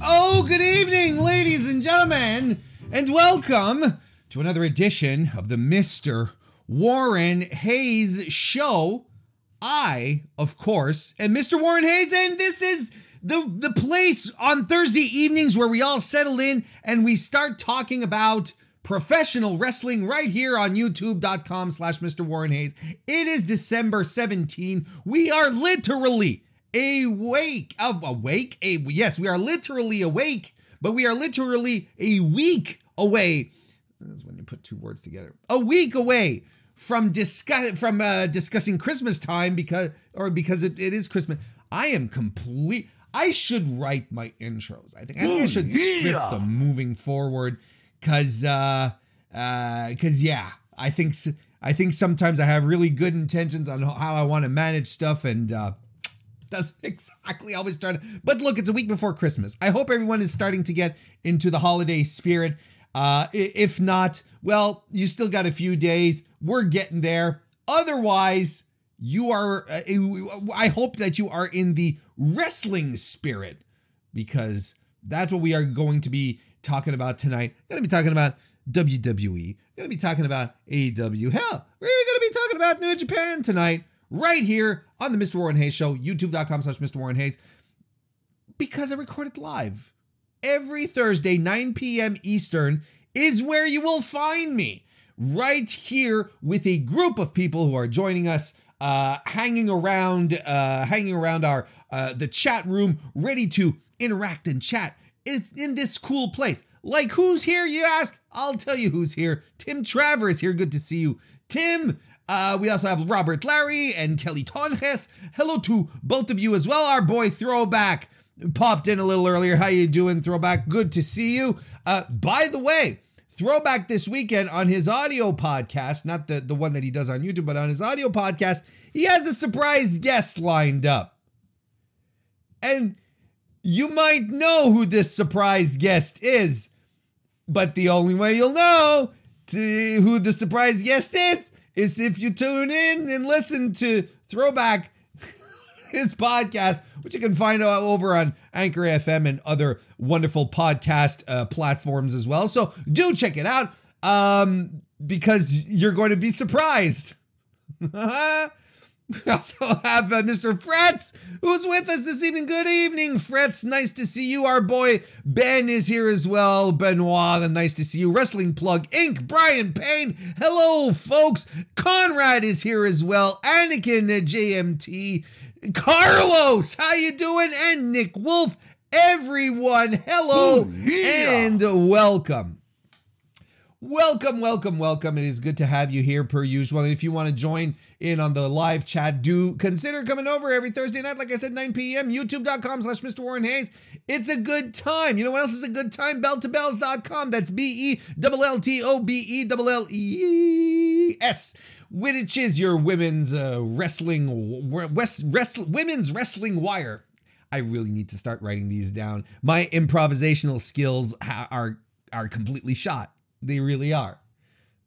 Oh, good evening, ladies and gentlemen, and welcome to another edition of the Mr. Warren Hayes Show. I, of course, am Mr. Warren Hayes, and this is the, the place on Thursday evenings where we all settle in and we start talking about professional wrestling right here on youtube.com slash Mr. Warren Hayes. It is December 17. We are literally awake of awake. A, yes, we are literally awake, but we are literally a week away. That's when you put two words together. A week away from discuss from uh, discussing Christmas time because or because it, it is Christmas. I am complete. I should write my intros. I think I think I should script them moving forward because uh uh because yeah I think I think sometimes I have really good intentions on how I want to manage stuff and uh doesn't exactly always start. But look, it's a week before Christmas. I hope everyone is starting to get into the holiday spirit. Uh, if not, well, you still got a few days. We're getting there. Otherwise, you are. Uh, I hope that you are in the wrestling spirit because that's what we are going to be talking about tonight. Going to be talking about WWE. Going to be talking about AEW. Hell, we're going to be talking about New Japan tonight, right here on the Mr. Warren Hayes Show, youtube.com slash Mr. Warren Hayes, because I record it live. Every Thursday, 9 p.m. Eastern, is where you will find me. Right here with a group of people who are joining us, uh, hanging around, uh, hanging around our uh, the chat room, ready to interact and chat. It's in this cool place. Like who's here, you ask? I'll tell you who's here. Tim Traver is here. Good to see you. Tim, uh, we also have Robert Larry and Kelly Tonjes. Hello to both of you as well. Our boy Throwback popped in a little earlier. How you doing, Throwback? Good to see you. Uh, by the way, Throwback this weekend on his audio podcast, not the, the one that he does on YouTube, but on his audio podcast, he has a surprise guest lined up. And you might know who this surprise guest is, but the only way you'll know who the surprise guest is is if you tune in and listen to Throwback, his podcast, which you can find over on Anchor FM and other wonderful podcast uh, platforms as well. So do check it out um, because you're going to be surprised. We also have uh, Mr. Fretz, who's with us this evening. Good evening, Fretz. Nice to see you. Our boy Ben is here as well. Benoit, and nice to see you. Wrestling Plug Inc. Brian Payne. Hello, folks. Conrad is here as well. Anakin uh, JMT. Carlos, how you doing? And Nick Wolf. Everyone, hello and welcome. Welcome, welcome, welcome. It is good to have you here per usual. And if you want to join in on the live chat, do consider coming over every Thursday night, like I said, 9 p.m. YouTube.com slash Mr. Warren Hayes. It's a good time. You know what else is a good time? Bell2Bells.com. That's B E L L T O B E L L E S. Which is your women's uh, wrestling, west, wrestl, women's wrestling wire. I really need to start writing these down. My improvisational skills ha- are are completely shot. They really are.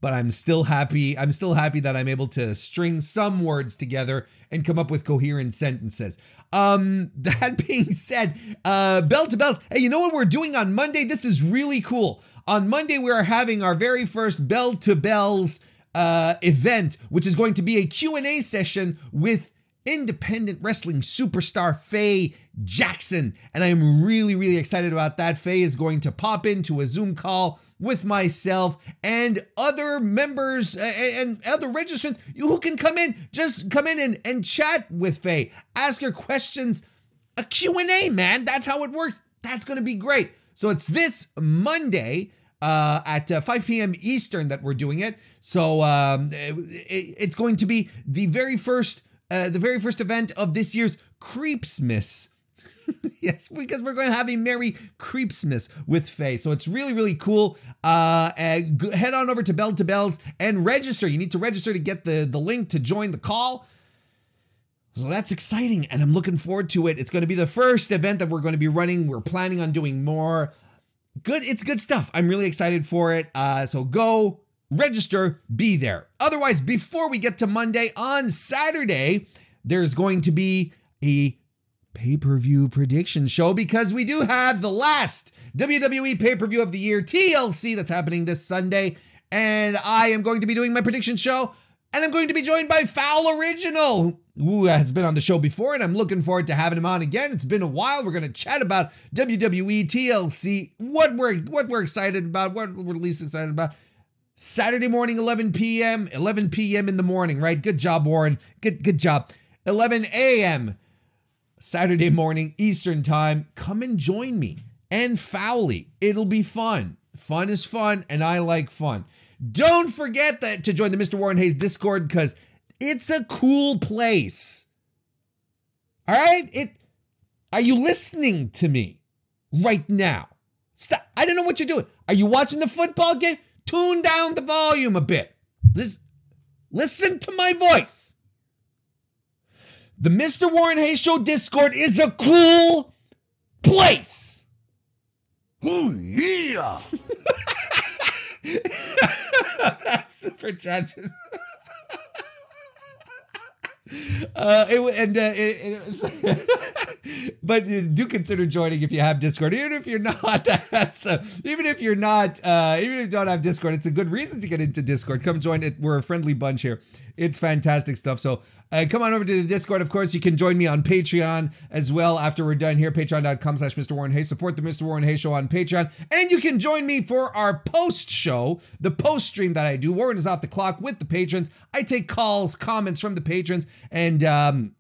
But I'm still happy. I'm still happy that I'm able to string some words together and come up with coherent sentences. Um, that being said, uh, Bell to Belles. Hey, you know what we're doing on Monday? This is really cool. On Monday, we are having our very first Bell to Belles uh, event, which is going to be a Q&A session with independent wrestling superstar Faye Jackson. And I am really, really excited about that. Faye is going to pop into a Zoom call with myself and other members and other registrants you who can come in, just come in and, and chat with Faye, ask her questions, a Q&A, man. That's how it works. That's going to be great. So it's this Monday uh, at uh, 5 p.m. Eastern that we're doing it. So um, it, it's going to be the very first, uh, the very first event of this year's Creepsmas. yes, because we're going to have a merry Creepsmas with Faye. So it's really, really cool. Uh, g- head on over to Bell to Belles and register. You need to register to get the, the link to join the call. So that's exciting, and I'm looking forward to it. It's going to be the first event that we're going to be running. We're planning on doing more. Good, it's good stuff. I'm really excited for it. Uh, so go register, be there. Otherwise, before we get to Monday, on Saturday, there's going to be a pay per view prediction show because we do have the last WWE pay per view of the year, TLC, that's happening this Sunday. And I am going to be doing my prediction show. And I'm going to be joined by Foul Original, who has been on the show before, and I'm looking forward to having him on again. It's been a while. We're going to chat about WWE, TLC, what we're what we're excited about, what we're least excited about. Saturday morning, 11 p.m., 11 p.m. in the morning, right? Good job, Warren. Good good job. 11 a.m. Saturday morning, Eastern time. Come and join me and Fowley. It'll be fun. Fun is fun, and I like fun. Don't forget that to join the Mr. Warren Hayes Discord because it's a cool place. All right? It are you listening to me right now? Stop. I don't know what you're doing. Are you watching the football game? Tune down the volume a bit. Listen, listen to my voice. The Mr. Warren Hayes Show Discord is a cool place. Oh, yeah. Super chat. Uh, it, and uh, it, but do consider joining if you have Discord. Even if you're not, that's uh, even if you're not, uh, even if you don't have Discord, it's a good reason to get into Discord. Come join it. We're a friendly bunch here. It's fantastic stuff. So uh, come on over to the Discord. Of course, you can join me on Patreon as well after we're done here. Patreon.com slash Mr. Warren Hayes. Support the Mr. Warren Hayes show on Patreon. And you can join me for our post show, the post stream that I do. Warren is off the clock with the patrons. I take calls, comments from the patrons, and um,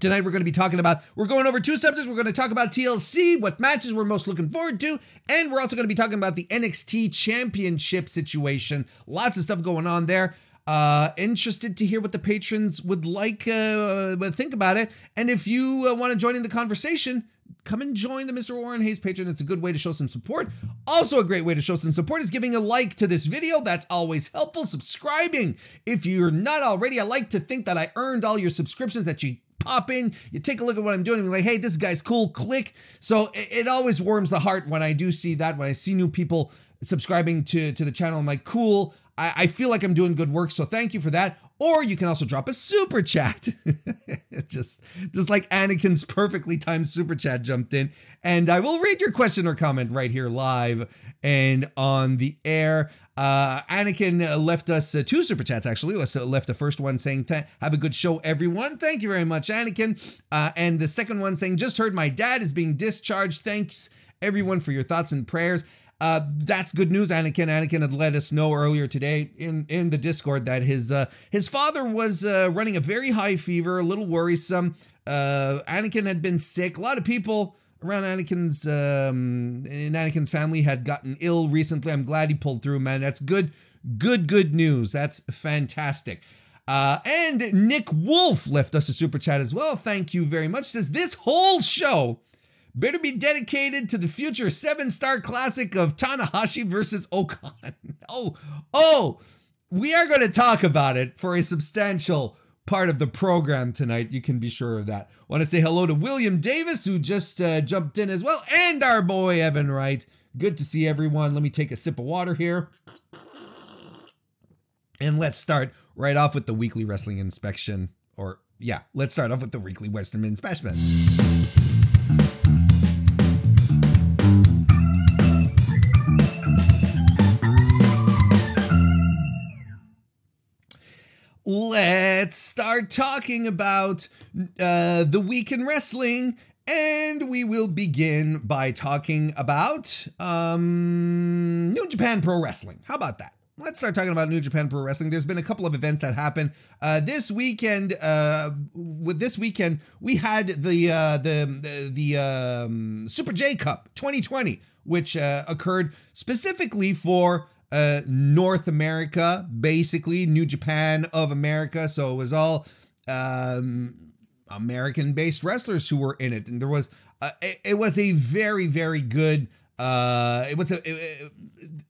Tonight we're going to be talking about we're going over two subjects. We're going to talk about TLC, what matches we're most looking forward to, and we're also going to be talking about the NXT Championship situation. Lots of stuff going on there. Uh, interested to hear what the patrons would like, uh, think about it. And if you uh, want to join in the conversation, come and join the Mr. Warren Hayes Patreon. It's a good way to show some support. Also, a great way to show some support is giving a like to this video. That's always helpful. Subscribing if you're not already. I like to think that I earned all your subscriptions that you pop in, you take a look at what I'm doing, and be like, hey, this guy's cool, click. So it, it always warms the heart when I do see that, when I see new people subscribing to, to the channel. I'm like, cool. I, I feel like I'm doing good work, so thank you for that. Or you can also drop a super chat. just just like Anakin's perfectly timed super chat jumped in. And I will read your question or comment right here live and on the air. Uh, Anakin left us uh, two super chats actually. Let's uh, left the first one saying, "Have a good show, everyone." Thank you very much, Anakin. Uh, and the second one saying, "Just heard my dad is being discharged. Thanks everyone for your thoughts and prayers." Uh, that's good news. Anakin Anakin had let us know earlier today in in the Discord that his uh, his father was uh, running a very high fever, a little worrisome. Uh, Anakin had been sick. A lot of people around Anakin's um, in Anakin's family had gotten ill recently. I'm glad he pulled through, man. That's good, good, good news. That's fantastic. Uh, and Nick Wolf left us a super chat as well. Thank you very much. Says this whole show better be dedicated to the future seven star classic of Tanahashi versus O-Khan. Oh, oh, we are going to talk about it for a substantial part of the program tonight. You can be sure of that. Want to say hello to William Davis, who just uh, jumped in as well, and our boy Evan Wright. Good to see everyone. Let me take a sip of water here. And let's start right off with the weekly wrestling inspection. Or, yeah, let's start off with the weekly Western inspection. Let's start talking about uh, the week in wrestling. And we will begin by talking about um, New Japan Pro Wrestling. How about that? Let's start talking about New Japan Pro Wrestling. There's been a couple of events that happened uh, this weekend. Uh, with this weekend, we had the uh, the the, the um, Super J Cup 2020, which uh, occurred specifically for uh, North America, basically New Japan of America. So it was all um, American-based wrestlers who were in it, and there was uh, it, it, was a very very good. Uh, it was a it,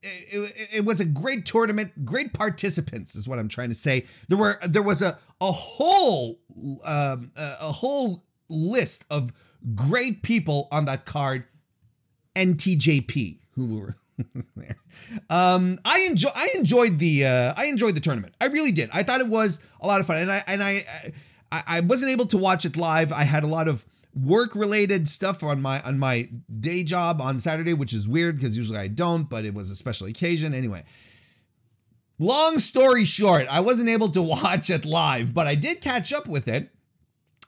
it, it, was a great tournament, great participants is what I'm trying to say. There were there was a a whole um, a whole list of great people on that card. NTJP who were um, I enjoy I enjoyed the uh, I enjoyed the tournament. I really did. I thought it was a lot of fun, and I and I I, I wasn't able to watch it live. I had a lot of work related stuff on my on my day job on Saturday, which is weird because usually I don't, but it was a special occasion anyway. Long story short, I wasn't able to watch it live, but I did catch up with it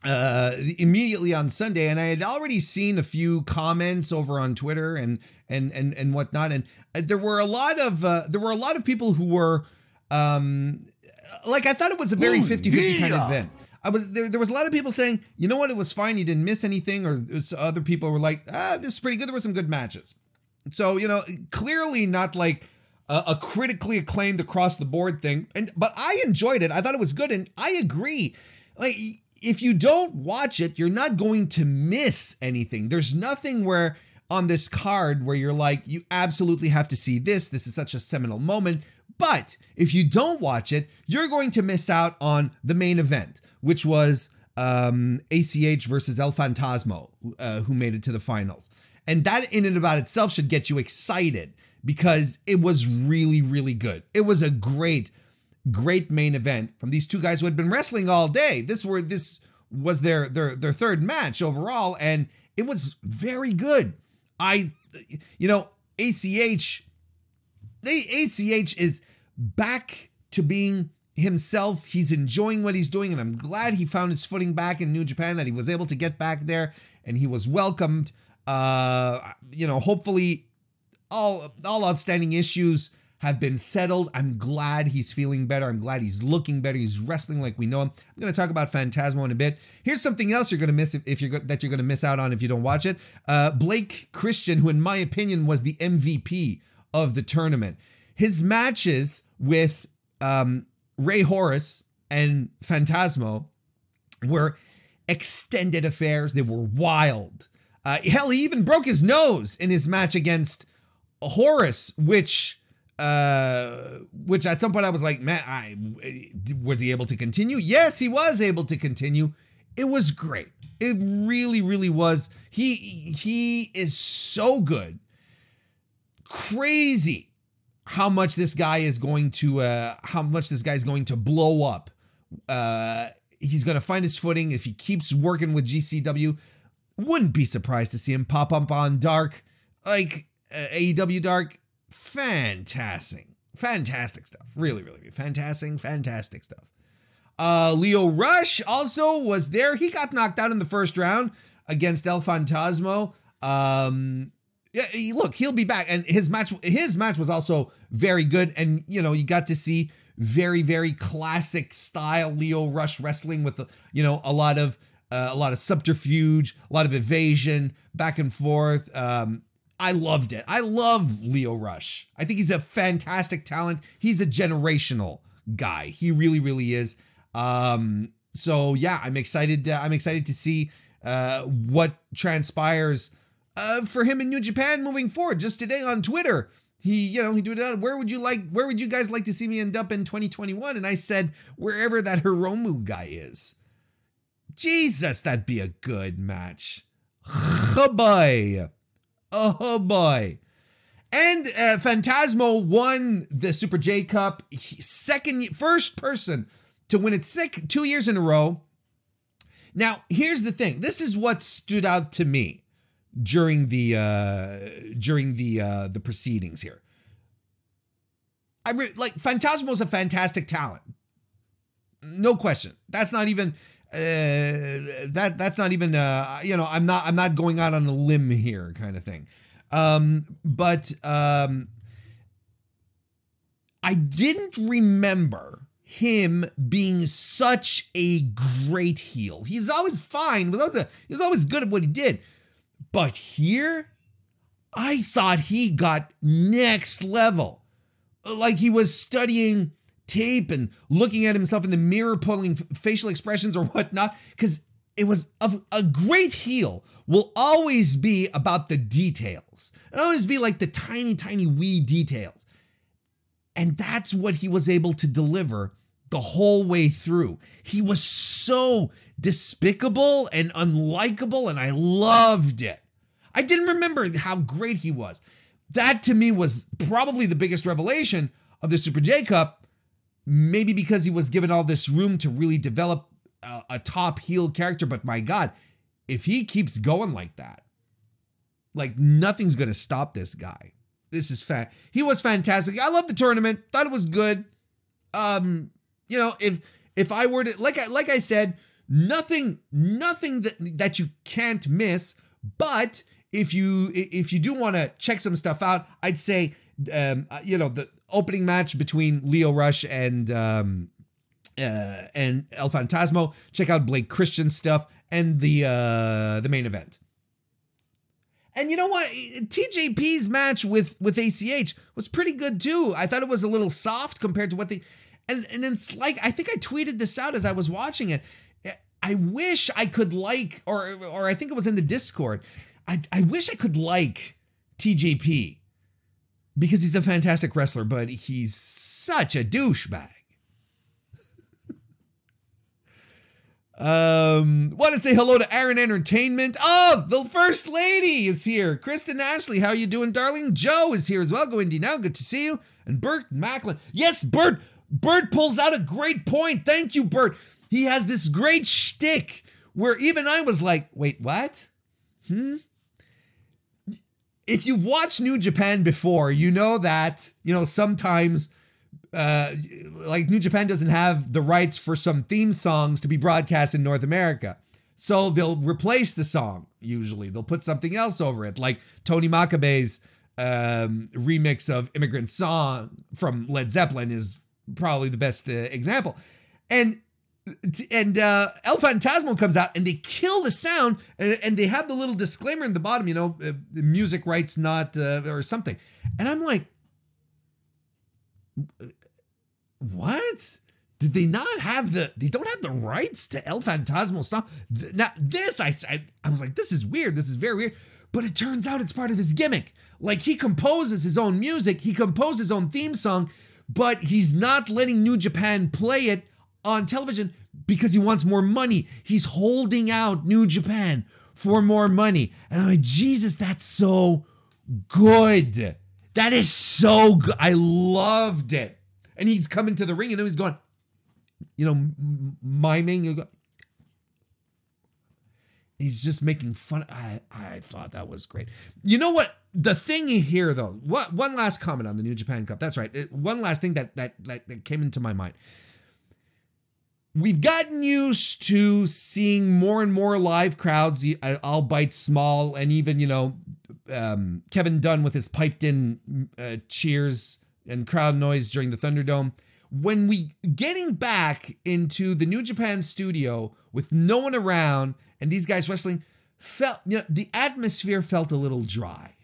uh immediately on Sunday and I had already seen a few comments over on Twitter and and and and whatnot and uh, there were a lot of uh, there were a lot of people who were um like I thought it was a very 50-50 kind of event. I was there, there was a lot of people saying, "You know what? It was fine. You didn't miss anything." Or other people were like, "Ah, this is pretty good. There were some good matches." So, you know, clearly not like a, a critically acclaimed across the board thing. And but I enjoyed it. I thought it was good and I agree. Like if you don't watch it, you're not going to miss anything. There's nothing where on this card where you're like, you absolutely have to see this. This is such a seminal moment. But if you don't watch it, you're going to miss out on the main event, which was um, ACH versus El Phantasmo, uh, who made it to the finals. And that, in and about itself, should get you excited because it was really, really good. It was a great great main event from these two guys who had been wrestling all day. This were this was their their their third match overall, and it was very good. I, you know, ACH, they ACH is back to being himself. He's enjoying what he's doing, and I'm glad he found his footing back in New Japan. That he was able to get back there, and he was welcomed. Uh, you know, hopefully, all all outstanding issues have been settled. I'm glad he's feeling better. I'm glad he's looking better. He's wrestling like we know him. I'm going to talk about Phantasmo in a bit. Here's something else you're going to miss if, if you're that you're going to miss out on if you don't watch it. Uh, Blake Christian, who in my opinion was the MVP of the tournament, his matches with um, Rey Horus and Phantasmo were extended affairs. They were wild. Uh, hell, he even broke his nose in his match against Horus, which uh, which at some point I was like, man, I was he able to continue? Yes, he was able to continue. It was great. It really, really was. He he is so good. Crazy how much this guy is going to uh how much this guy is going to blow up. Uh he's going to find his footing if he keeps working with GCW. Wouldn't be surprised to see him pop up on Dark like uh, AEW Dark fantastic. Fantastic stuff. Really, really fantastic, fantastic stuff. Uh, Lio Rush also was there. He got knocked out in the first round against El Phantasmo. Um, yeah, look, he'll be back, and his match, his match was also very good, and you know, you got to see very, very classic style Lio Rush wrestling with, you know, a lot of uh, a lot of subterfuge, a lot of evasion, back and forth. Um, I loved it. I love Lio Rush. I think he's a fantastic talent. He's a generational guy. He really, really is. Um, so yeah, I'm excited. Uh, I'm excited to see uh, what transpires uh, for him in New Japan moving forward. Just today on Twitter, he, you know, he tweeted out, "Where would you like? Where would you guys like to see me end up in 2021?" And I said, "Wherever that Hiromu guy is." Jesus, that'd be a good match. Bye. Oh boy. And uh, Phantasmo won the Super J Cup, second, first person to win it sick two years in a row. Now, here's the thing. This is what stood out to me during the uh, during the uh, the proceedings here. I re- like Phantasmo is a fantastic talent, no question. That's not even uh, that that's not even uh, you know I'm not I'm not going out on a limb here kind of thing. Um, but um, I didn't remember him being such a great heel. He's always fine. Was always a, he was always good at what he did. But here, I thought he got next level. Like he was studying tape and looking at himself in the mirror, pulling facial expressions or whatnot, because it was a, a great heel will always be about the details. it always be like the tiny, tiny wee details. And that's what he was able to deliver the whole way through. He was so despicable and unlikable, and I loved it. I didn't remember how great he was. that to me was probably the biggest revelation of the Super J Cup. Maybe because he was given all this room to really develop a, a top heel character. But my God, if he keeps going like that, like nothing's gonna stop this guy. This is fat. He was fantastic. I love the tournament. Thought it was good. Um, you know, if if I were to like I like I said, nothing nothing that that you can't miss. But if you if you do want to check some stuff out, I'd say um, uh, you know the opening match between Lio Rush and um, uh, and El Phantasmo. Check out Blake Christian stuff and the uh, the main event. And you know what? TJP's match with with ACH was pretty good too. I thought it was a little soft compared to what they and and it's like I think I tweeted this out as I was watching it. I wish I could like or or I think it was in the Discord. I I wish I could like TJP because he's a fantastic wrestler, but he's such a douchebag. Um, want to say hello to Aaron Entertainment. Oh, the first lady is here. Kristen Ashley, how are you doing, darling? Joe is here as well. Go Indy now. Good to see you. And Bert Macklin. Yes, Bert. Bert pulls out a great point. Thank you, Bert. He has this great shtick where even I was like, wait, what? Hmm? If you've watched New Japan before, you know that, you know, sometimes uh, like New Japan doesn't have the rights for some theme songs to be broadcast in North America. So they'll replace the song usually. They'll put something else over it, like Togi Makabe's um, remix of Immigrant Song from Led Zeppelin is probably the best uh, example. And and uh, El Phantasmo comes out and they kill the sound and, and they have the little disclaimer in the bottom, you know, uh, music rights not uh, or something. And I'm like, what? Did they not have the? They don't have the rights to El Phantasmo song. Now this, I, I, I was like, this is weird. This is very weird. But it turns out it's part of his gimmick. Like he composes his own music, he composes his own theme song, but he's not letting New Japan play it on television because he wants more money. He's holding out New Japan for more money. And I'm like, Jesus, that's so good. That is so good. I loved it and he's coming to the ring and he's going, you know, miming. He's just making fun. I I thought that was great. You know what? The thing here, though, what one last comment on the New Japan Cup. That's right. One last thing that that that, that came into my mind. We've gotten used to seeing more and more live crowds, albeit small, and even you know um, Kevin Dunn with his piped in uh, cheers and crowd noise during the Thunderdome. When we getting back into the New Japan studio with no one around and these guys wrestling, felt you know the atmosphere felt a little dry.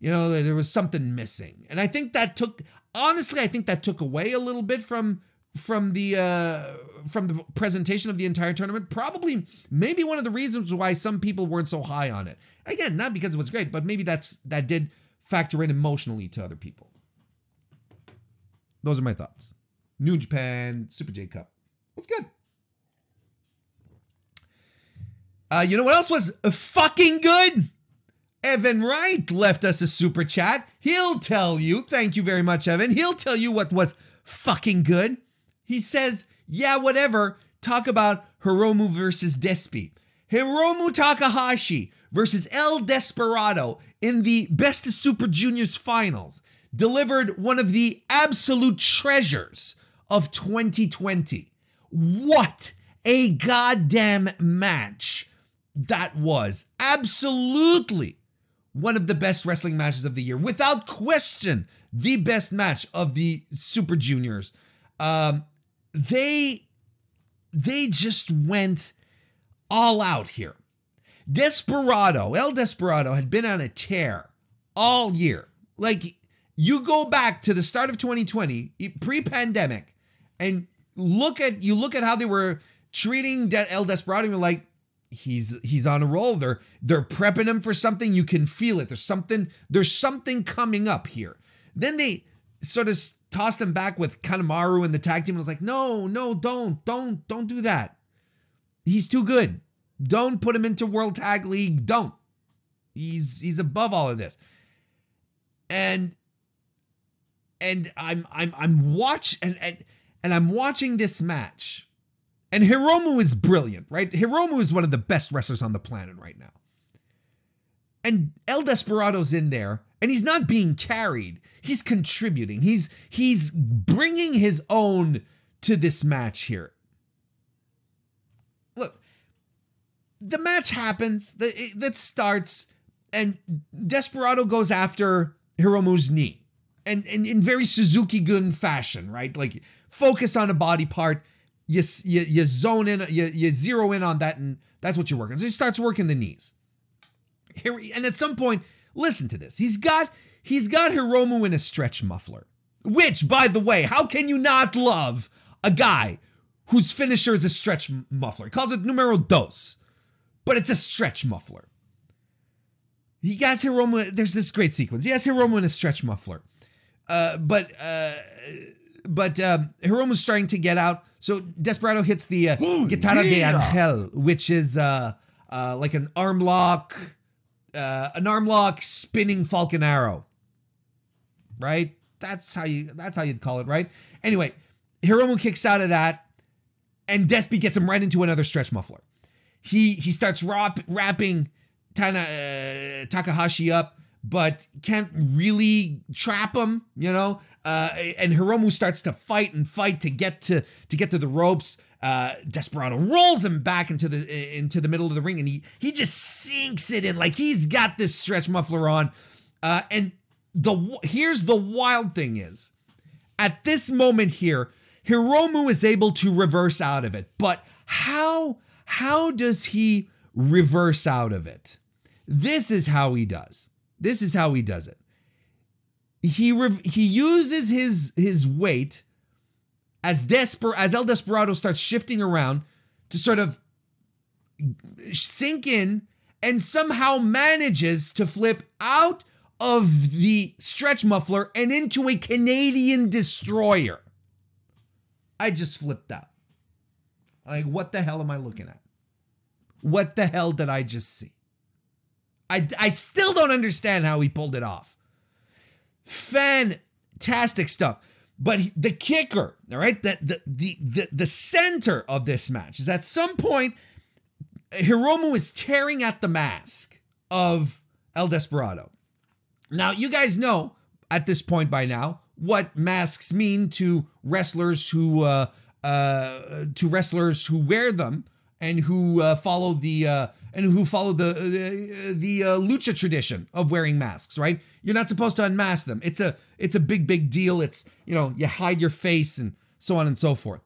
You know there was something missing, and I think that took honestly I think that took away a little bit from from the uh, from the presentation of the entire tournament. Probably maybe one of the reasons why some people weren't so high on it. Again, not because it was great, but maybe that's that did factor in emotionally to other people. Those are my thoughts. New Japan Super J Cup was good. Uh, you know what else was fucking good? Evan Wright left us a super chat. He'll tell you. Thank you very much, Evan. He'll tell you what was fucking good. He says, yeah, whatever. Talk about Hiromu versus Despi. Hiromu Takahashi versus El Desperado in the Best of Super Juniors finals delivered one of the absolute treasures of 2020. What a goddamn match that was. Absolutely one of the best wrestling matches of the year. Without question, the best match of the Super Juniors. Um, they they just went all out here. Desperado, El Desperado had been on a tear all year. Like you go back to the start of 2020, pre-pandemic, and look at you look at how they were treating El Desperado. You're like, he's he's on a roll. They're they're prepping him for something. You can feel it. There's something there's something coming up here. Then they sort of tossed him back with Kanemaru and the tag team. I was like, no, no, don't, don't, don't do that. He's too good. Don't put him into World Tag League. Don't. He's he's above all of this. and and I'm I'm I'm watch and and and I'm watching this match. And Hiromu is brilliant, right? Hiromu is one of the best wrestlers on the planet right now. And El Desperado's in there, and he's not being carried. He's contributing. He's he's bringing his own to this match here. Look, the match happens, that starts, and Desperado goes after Hiromu's knee. And, and in very Suzuki Gun fashion, right? Like focus on a body part, you, you, you zone in, you, you zero in on that, and that's what you're working. So he starts working the knees. Here, and at some point, listen to this. He's got he's got Hiromu in a stretch muffler. Which, by the way, how can you not love a guy whose finisher is a stretch muffler? He calls it numero dos, but it's a stretch muffler. He has Hiromu. There's this great sequence. He has Hiromu in a stretch muffler, uh, but uh, but um, Hiromu's starting to get out. So Desperado hits the uh, Ooh, Guitarra yeah. de Angel, which is uh, uh, like an arm lock, uh, an arm lock spinning Falcon Arrow. Right? That's how you. That's how you'd call it, right? Anyway, Hiromu kicks out of that, and Despy gets him right into another stretch muffler. He he starts rap, wrapping Tana, uh, Takahashi up, but can't really trap him, you know. Uh, and Hiromu starts to fight and fight to get to to get to the ropes. Uh, Desperado rolls him back into the into the middle of the ring, and he he just sinks it in like he's got this stretch muffler on. Uh, and the here's the wild thing is, at this moment here, Hiromu is able to reverse out of it. But how how does he reverse out of it? This is how he does. This is how he does it. He re- he uses his his weight as Desper as El Desperado starts shifting around to sort of sink in and somehow manages to flip out of the stretch muffler and into a Canadian destroyer. I just flipped out. Like, what the hell am I looking at? What the hell did I just see? I, I still don't understand how he pulled it off. Fantastic stuff. But the kicker, all right, that the, the, the, the center of this match is at some point, Hiromu is tearing at the mask of El Desperado. Now, you guys know at this point by now what masks mean to wrestlers who uh, uh, to wrestlers who wear them and who uh, follow the uh, and who follow the uh, the uh, lucha tradition of wearing masks. Right? You're not supposed to unmask them. It's a it's a big big deal. It's you know you hide your face and so on and so forth.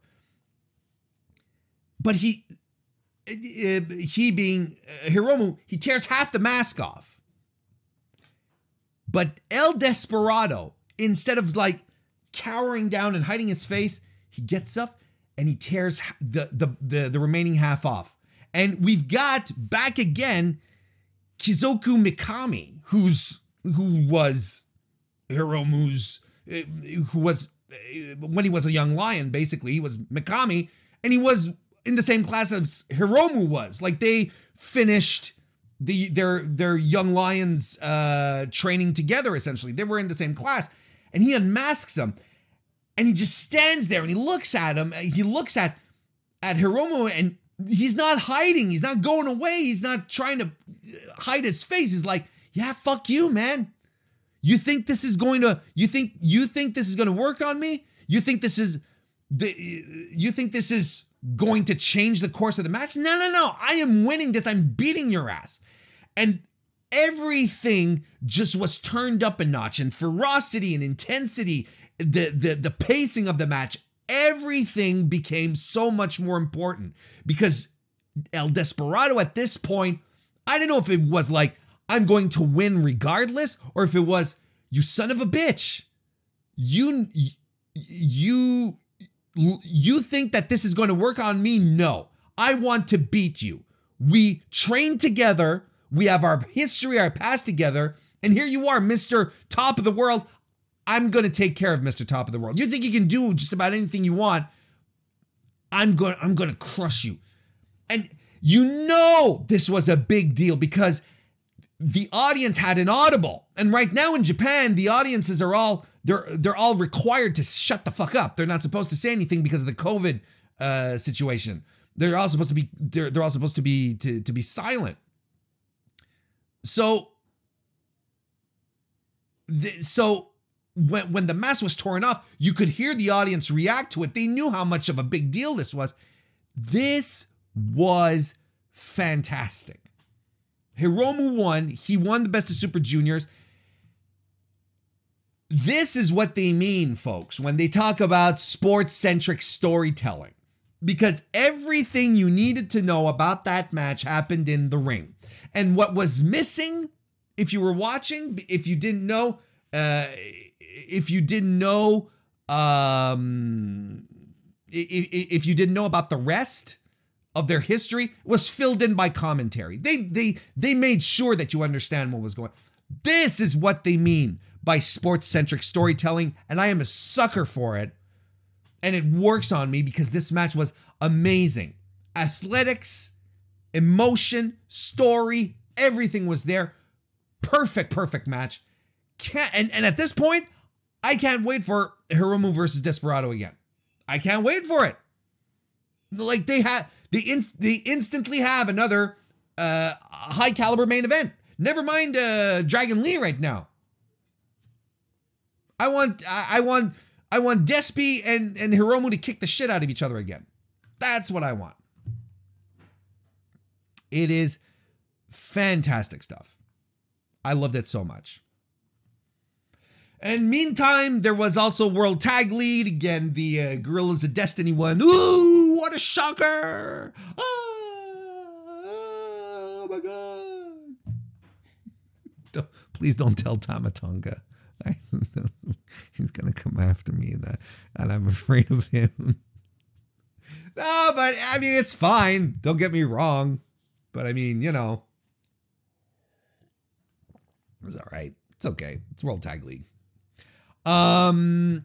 But he he being Hiromu, he tears half the mask off. But El Desperado, instead of like cowering down and hiding his face, he gets up and he tears the, the, the, the remaining half off. And we've got back again Kyosuke Mikami, who's who was Hiromu's eh, who was eh, when he was a young lion, basically, he was Mikami, and he was in the same class as Hiromu was. Like they finished the their their young lions uh training together essentially. They were in the same class, and he unmasks him and he just stands there and he looks at him. He looks at at Hiromu and he's not hiding. He's not going away. He's not trying to hide his face. He's like, "Yeah, fuck you, man. You think this is going to you think you think this is going to work on me? You think this is the you think this is going to change the course of the match? No, no, no. I am winning this. I'm beating your ass." And everything just was turned up a notch and ferocity and intensity the the the pacing of the match, everything became so much more important because El Desperado at this point, I don't know if it was like I'm going to win regardless or if it was you son of a bitch. You you you think that this is going to work on me? No. I want to beat you. We trained together. We have our history, our past together. And here you are, Mr. Top of the World. I'm going to take care of Mr. Top of the World. You think you can do just about anything you want? I'm going I'm going to crush you. And you know this was a big deal because the audience had an audible. And right now in Japan, the audiences are all they're they're all required to shut the fuck up. They're not supposed to say anything because of the COVID uh, situation. They're all supposed to be they're they're all supposed to be to, to be silent. So so when when the mask was torn off, you could hear the audience react to it. They knew how much of a big deal this was. This was fantastic. Hiromu won. He won the best of Super Juniors. This is what they mean, folks, when they talk about sports centric storytelling. Because everything you needed to know about that match happened in the ring. And what was missing, if you were watching, if you didn't know, uh, if you didn't know, um, if, you didn't know about the rest, of their history was filled in by commentary. They they they made sure that you understand what was going. This is what they mean by sports-centric storytelling and I am a sucker for it. And it works on me because this match was amazing. Athletics, emotion, story, everything was there. Perfect perfect match. Can't and, and at this point, I can't wait for Hiromu versus Desperado again. I can't wait for it. Like they have they, inst- they instantly have another uh, high caliber main event. Never mind uh, Dragon Lee right now. I want I, I want I want Despy and and Hiromu to kick the shit out of each other again. That's what I want. It is fantastic stuff. I loved it so much. And meantime, there was also World Tag League. Again, the uh, Guerrillas of Destiny won. Ooh, what a shocker! Oh, oh my God. Please don't tell Tama Tonga. He's to come after me, and, that, and I'm afraid of him. No, but I mean, it's fine. Don't get me wrong. But I mean, you know, it's all right. It's okay. It's World Tag League. Um,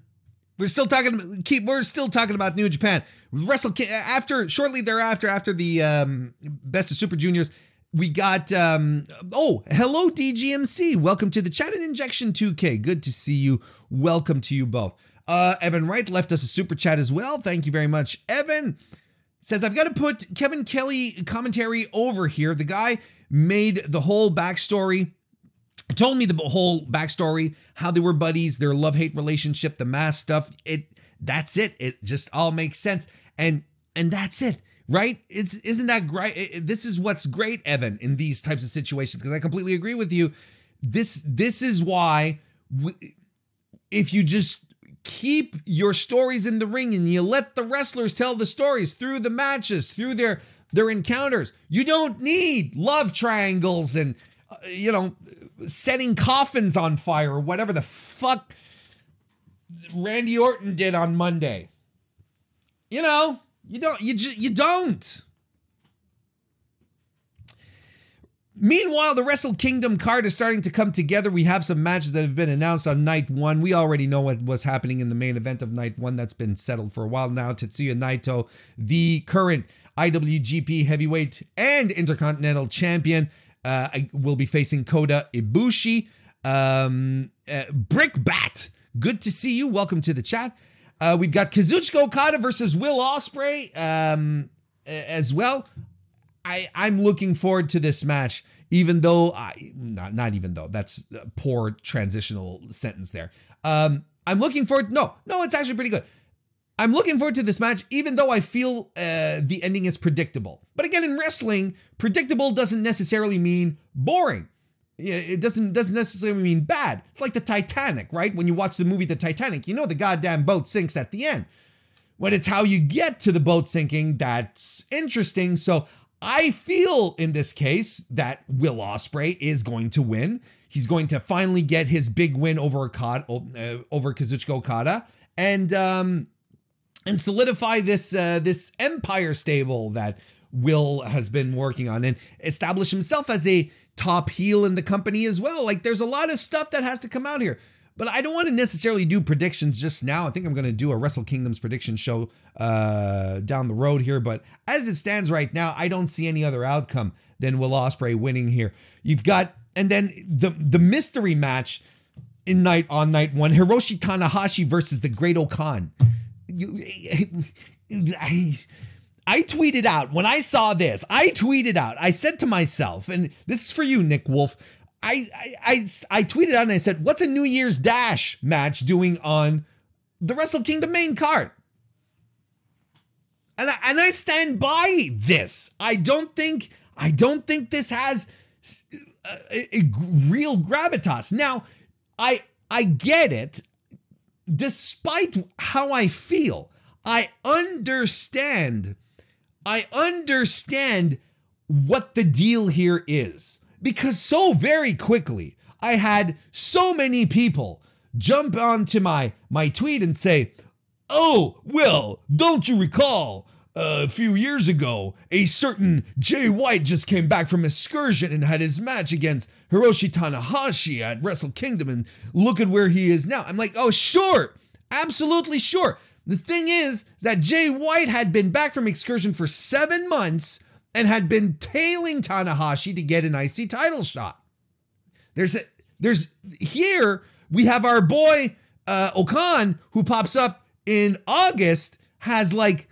we're still talking. Keep. We're still talking about New Japan. Wrestle after shortly thereafter, after the um, Best of Super Juniors, we got. Um, oh, hello DGMC. Welcome to the chat and Injection 2K. Good to see you. Welcome to you both. Uh, Evan Wright left us a super chat as well. Thank you very much, Evan. Says I've got to put Kevin Kelly commentary over here. The guy made the whole backstory told me the whole backstory, how they were buddies, their love hate relationship, the mask stuff. It that's it. It just all makes sense, and and that's it, right? It's isn't that great? This is what's great, Evan, in these types of situations because I completely agree with you. This this is why we, if you just keep your stories in the ring and you let the wrestlers tell the stories through the matches, through their their encounters, you don't need love triangles and uh, you know setting coffins on fire or whatever the fuck Randy Orton did on Monday. You know, you don't you you don't. Meanwhile, the Wrestle Kingdom card is starting to come together. We have some matches that have been announced on night one. We already know what was happening in the main event of night one. That's been settled for a while now. Tetsuya Naito, the current IWGP Heavyweight and Intercontinental Champion, uh, will be facing Kota Ibushi. Um, uh, Brickbat, good to see you. Welcome to the chat. Uh, we've got Kazuchika Okada versus Will Ospreay um, as well. I I'm looking forward to this match, even though I not not even though that's poor transitional sentence there. Um, I'm looking forward. No, no, it's actually pretty good. I'm looking forward to this match, even though I feel uh, the ending is predictable. But again, in wrestling, predictable doesn't necessarily mean boring. It doesn't doesn't necessarily mean bad. It's like the Titanic, right? When you watch the movie The Titanic, you know the goddamn boat sinks at the end. When it's how you get to the boat sinking that's interesting. So I feel in this case that Will Ospreay is going to win. He's going to finally get his big win over Okada, uh, over Kazuchika Okada, and um, and solidify this uh, this empire stable that Will has been working on and establish himself as a top heel in the company as well. Like there's a lot of stuff that has to come out here. But I don't want to necessarily do predictions just now. I think I'm going to do a Wrestle Kingdoms prediction show uh, down the road here. But as it stands right now, I don't see any other outcome than Will Ospreay winning here. You've got and then the the mystery match in night on night one, Hiroshi Tanahashi versus the Great O-Khan. You, I, I tweeted out when I saw this. I tweeted out. I said to myself, and this is for you, Nick Wolf. I I I, I tweeted out and I said, "What's a New Year's Dash match doing on the Wrestle Kingdom main card?" And I, and I stand by this. I don't think I don't think this has uh, a, a real gravitas. Now, I I get it. Despite how I feel, I understand. I understand what the deal here is because so very quickly I had so many people jump onto my my tweet and say, "Oh, well, don't you recall a few years ago, a certain Jay White just came back from excursion and had his match against Hiroshi Tanahashi at Wrestle Kingdom, and look at where he is now. I'm like, oh, sure, absolutely sure. The thing is that Jay White had been back from excursion for seven months and had been tailing Tanahashi to get an IC title shot. There's a there's here we have our boy uh, O-Khan who pops up in August has like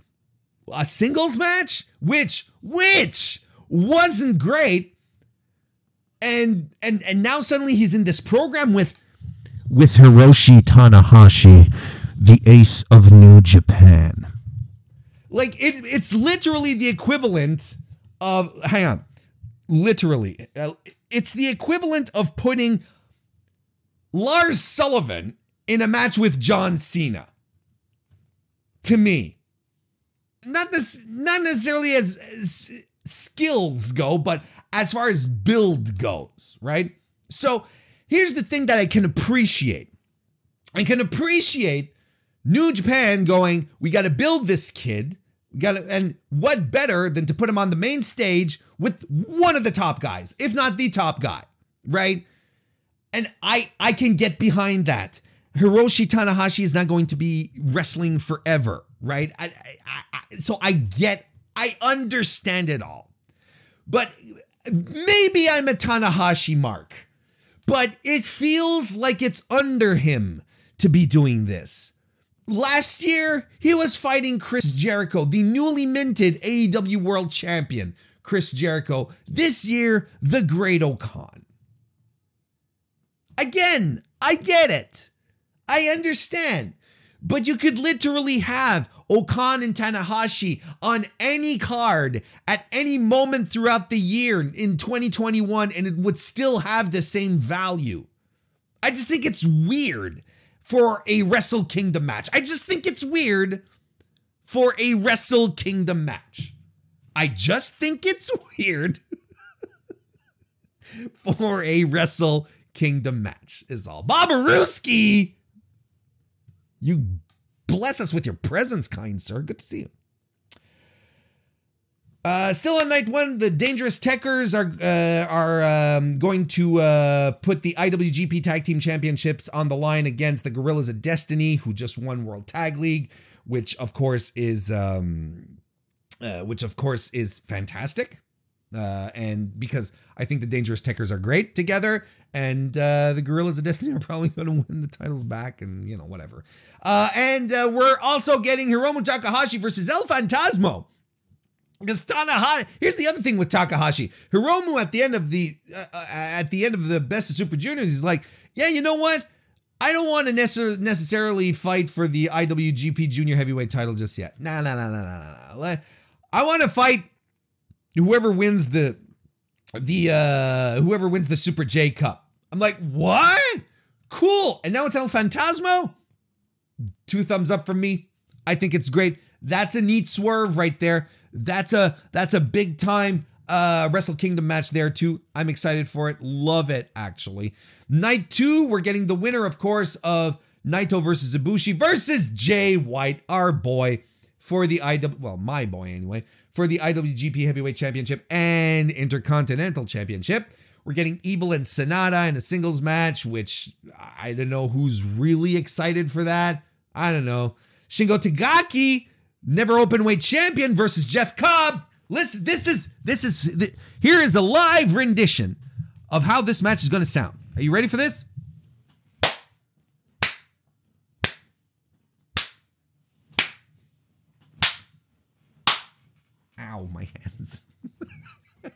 a singles match, which which wasn't great, and and and now suddenly he's in this program with with Hiroshi Tanahashi, the ace of New Japan. Like it, it's literally the equivalent of hang on, literally, uh, it's the equivalent of putting Lars Sullivan in a match with John Cena. To me, not this not necessarily as, as skills go, but as far as build goes, right? So here's the thing that I can appreciate. I can appreciate New Japan going, we got to build this kid. We got to, and what better than to put him on the main stage with one of the top guys, if not the top guy, right? And I I can get behind that. Hiroshi Tanahashi is not going to be wrestling forever, right? I, I, I, so I get, I understand it all. But maybe I'm a Tanahashi mark, but it feels like it's under him to be doing this. Last year, he was fighting Chris Jericho, the newly minted AEW World Champion, Chris Jericho. This year, the Great O-Khan. Again, I get it. I understand. But you could literally have O-Khan and Tanahashi on any card at any moment throughout the year in 2021, and it would still have the same value. I just think it's weird for a Wrestle Kingdom match. I just think it's weird for a Wrestle Kingdom match. I just think it's weird for a Wrestle Kingdom match, is all. Bobarooski! You bless us with your presence, kind sir. Good to see you. Uh, still on night one, the Dangerous Tekkers are uh, are um, going to uh, put the IWGP Tag Team Championships on the line against the Gorillas of Destiny, who just won World Tag League, which of course is um, uh, which of course is fantastic. Uh, and because I think the Dangerous Tekkers are great together, and uh, the Gorillas of Destiny are probably going to win the titles back, and you know whatever. Uh, and uh, we're also getting Hiromu Takahashi versus El Phantasmo. Because Tanahashi, here's the other thing with Takahashi. Hiromu at the end of the uh, uh, at the end of the Best of Super Juniors, he's like, yeah, you know what? I don't want to necess- necessarily fight for the IWGP Junior Heavyweight title just yet. Nah, nah, nah, nah, nah, nah. I want to fight whoever wins the the uh whoever wins the Super J Cup. I'm like, what? Cool. And now it's El Phantasmo. Two thumbs up from me. I think it's great. That's a neat swerve right there. That's a that's a big time uh Wrestle Kingdom match there too. I'm excited for it. Love it actually. Night 2, we're getting the winner of course of Naito versus Ibushi versus Jay White, our boy for the IW well, my boy anyway, for the IWGP Heavyweight Championship and Intercontinental Championship. We're getting Evil and Sanada in a singles match, which I don't know who's really excited for that. I don't know. Shingo Takagi, never open weight champion versus Jeff Cobb. Listen, this is this is here is a live rendition of how this match is going to sound. Are you ready for this? Ow, my hands.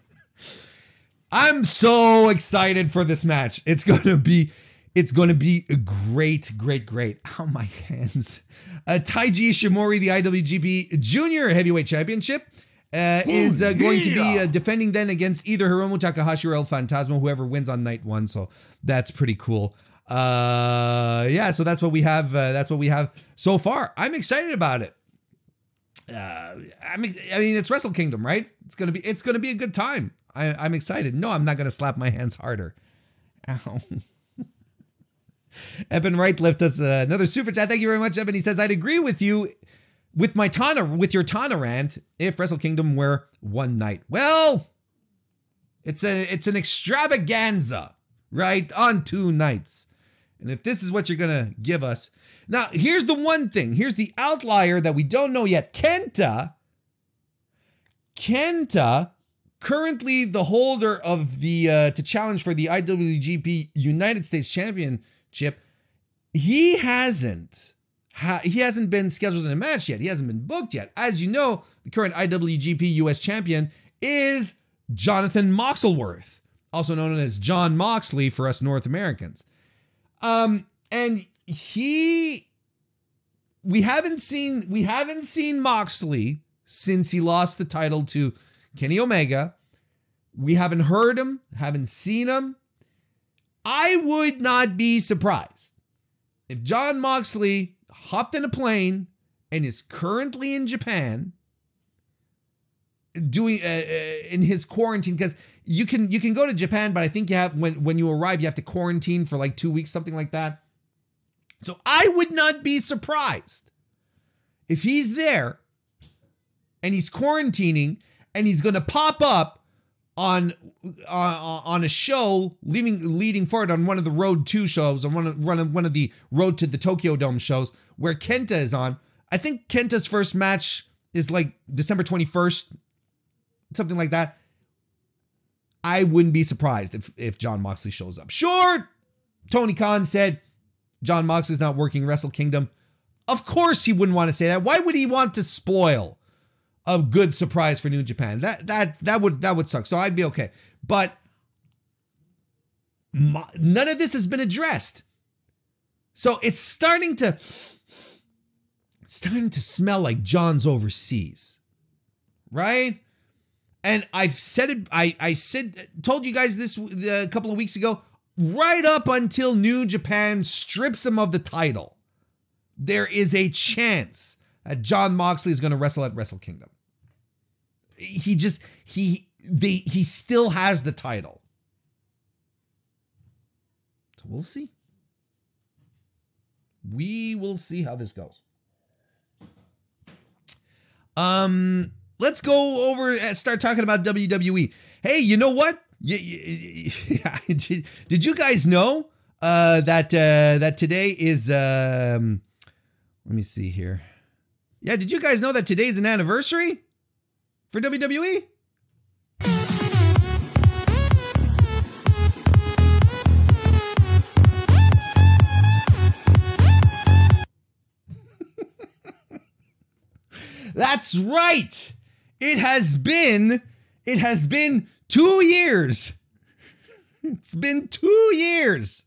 I'm so excited for this match. It's going to be it's to be great, great, great. Ow, my hands. Uh, Taiji Ishimori, the IWGP Junior Heavyweight Championship, uh, is uh, going to be uh, defending then against either Hiromu Takahashi or El Phantasmo, whoever wins on night one. So that's pretty cool. Uh, yeah, so that's what we have. Uh, that's what we have so far. I'm excited about it. Uh, I mean, I mean, it's Wrestle Kingdom, right? It's gonna be, it's gonna be a good time. I, I'm excited. No, I'm not gonna slap my hands harder. Ow. Eben Wright left us uh, another super chat. Thank you very much, Eben. He says, I'd agree with you with my Tana, with your Tana rant if Wrestle Kingdom were one night. Well, it's a it's an extravaganza, right? On two nights. And if this is what you're gonna give us. Now, here's the one thing. Here's the outlier that we don't know yet. Kenta, Kenta, currently the holder of the uh, to challenge for the IWGP United States Championship, he hasn't ha- he hasn't been scheduled in a match yet. He hasn't been booked yet. As you know, the current IWGP US champion is Jonathan Moxelworth, also known as John Moxley for us North Americans. Um, and he we haven't seen we haven't seen Moxley since he lost the title to Kenny Omega. We haven't heard him, haven't seen him. I would not be surprised if John Moxley hopped in a plane and is currently in Japan doing uh, uh, in his quarantine because you can you can go to Japan but I think you have when when you arrive you have to quarantine for like 2 weeks something like that. So I would not be surprised if he's there and he's quarantining and he's going to pop up on uh, on a show leading leading forward on one of the Road 2 shows on one of one of one of the Road to the Tokyo Dome shows where Kenta is on. I think Kenta's first match is like December 21st, something like that. I wouldn't be surprised if if John Moxley shows up. Sure, Tony Khan said John Moxley's not working Wrestle Kingdom. Of course he wouldn't want to say that. Why would he want to spoil a good surprise for New Japan? That that that would that would suck. So I'd be okay. But my, none of this has been addressed. So it's starting to starting to smell like John's overseas. Right? And I've said it I I said told you guys this a couple of weeks ago right up until New Japan strips him of the title, there is a chance that John Moxley is going to wrestle at Wrestle Kingdom. He just he they he still has the title. So we'll see. We will see how this goes. Um, let's go over and start talking about WWE. Hey, you know what? Yeah, did, did you guys know uh, that uh, that today is? Um, let me see here. Yeah, did you guys know that today is an anniversary for WWE? That's right. It has been it has been 2 years. It's been 2 years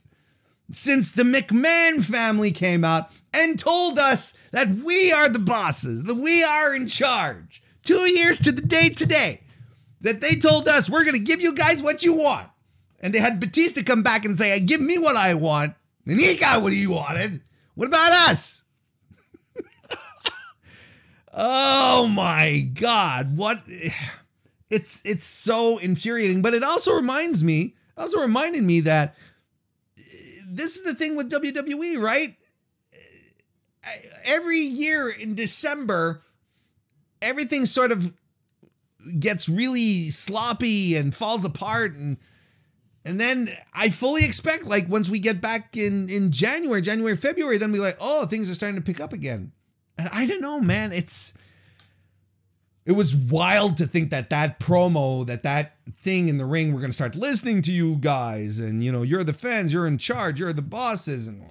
since the McMahon family came out and told us that we are the bosses, that we are in charge. 2 years to the day today that they told us we're going to give you guys what you want. And they had Batista come back and say, "Give me what I want." And he got what he wanted. What about us? Oh my god, what it's it's so infuriating, but it also reminds me, also reminded me that uh, this is the thing with WWE, right? Uh, every year in December, everything sort of gets really sloppy and falls apart and and then I fully expect like once we get back in in January, January, February, then we like, oh, things are starting to pick up again. And I don't know, man. It's it was wild to think that that promo, that that thing in the ring, we're going to start listening to you guys. And, you know, you're the fans, you're in charge, you're the bosses. And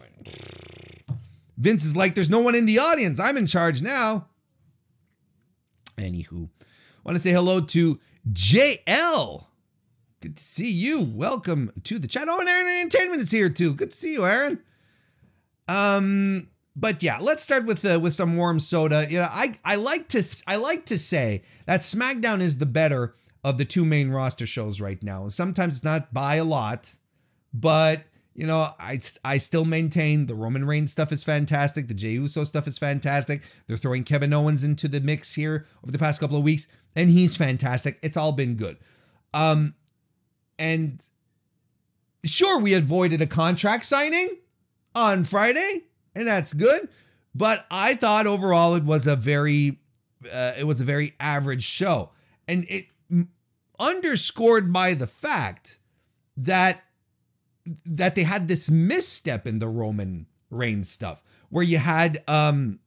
Vince is like, there's no one in the audience. I'm in charge now. Anywho, want to say hello to JL. Good to see you. Welcome to the chat. Oh, and Aaron Entertainment is here too. Good to see you, Aaron. Um, but yeah, let's start with uh, with some warm soda. You know, I I like to I like to say that SmackDown is the better of the two main roster shows right now. Sometimes it's not by a lot, but you know, I I still maintain the Roman Reigns stuff is fantastic. The Jey Uso stuff is fantastic. They're throwing Kevin Owens into the mix here over the past couple of weeks, and he's fantastic. It's all been good. Um, and sure, we avoided a contract signing on Friday and that's good. But I thought overall it was a very, uh, it was a very average show, and it underscored by the fact that that they had this misstep in the Roman Reigns stuff, where you had um,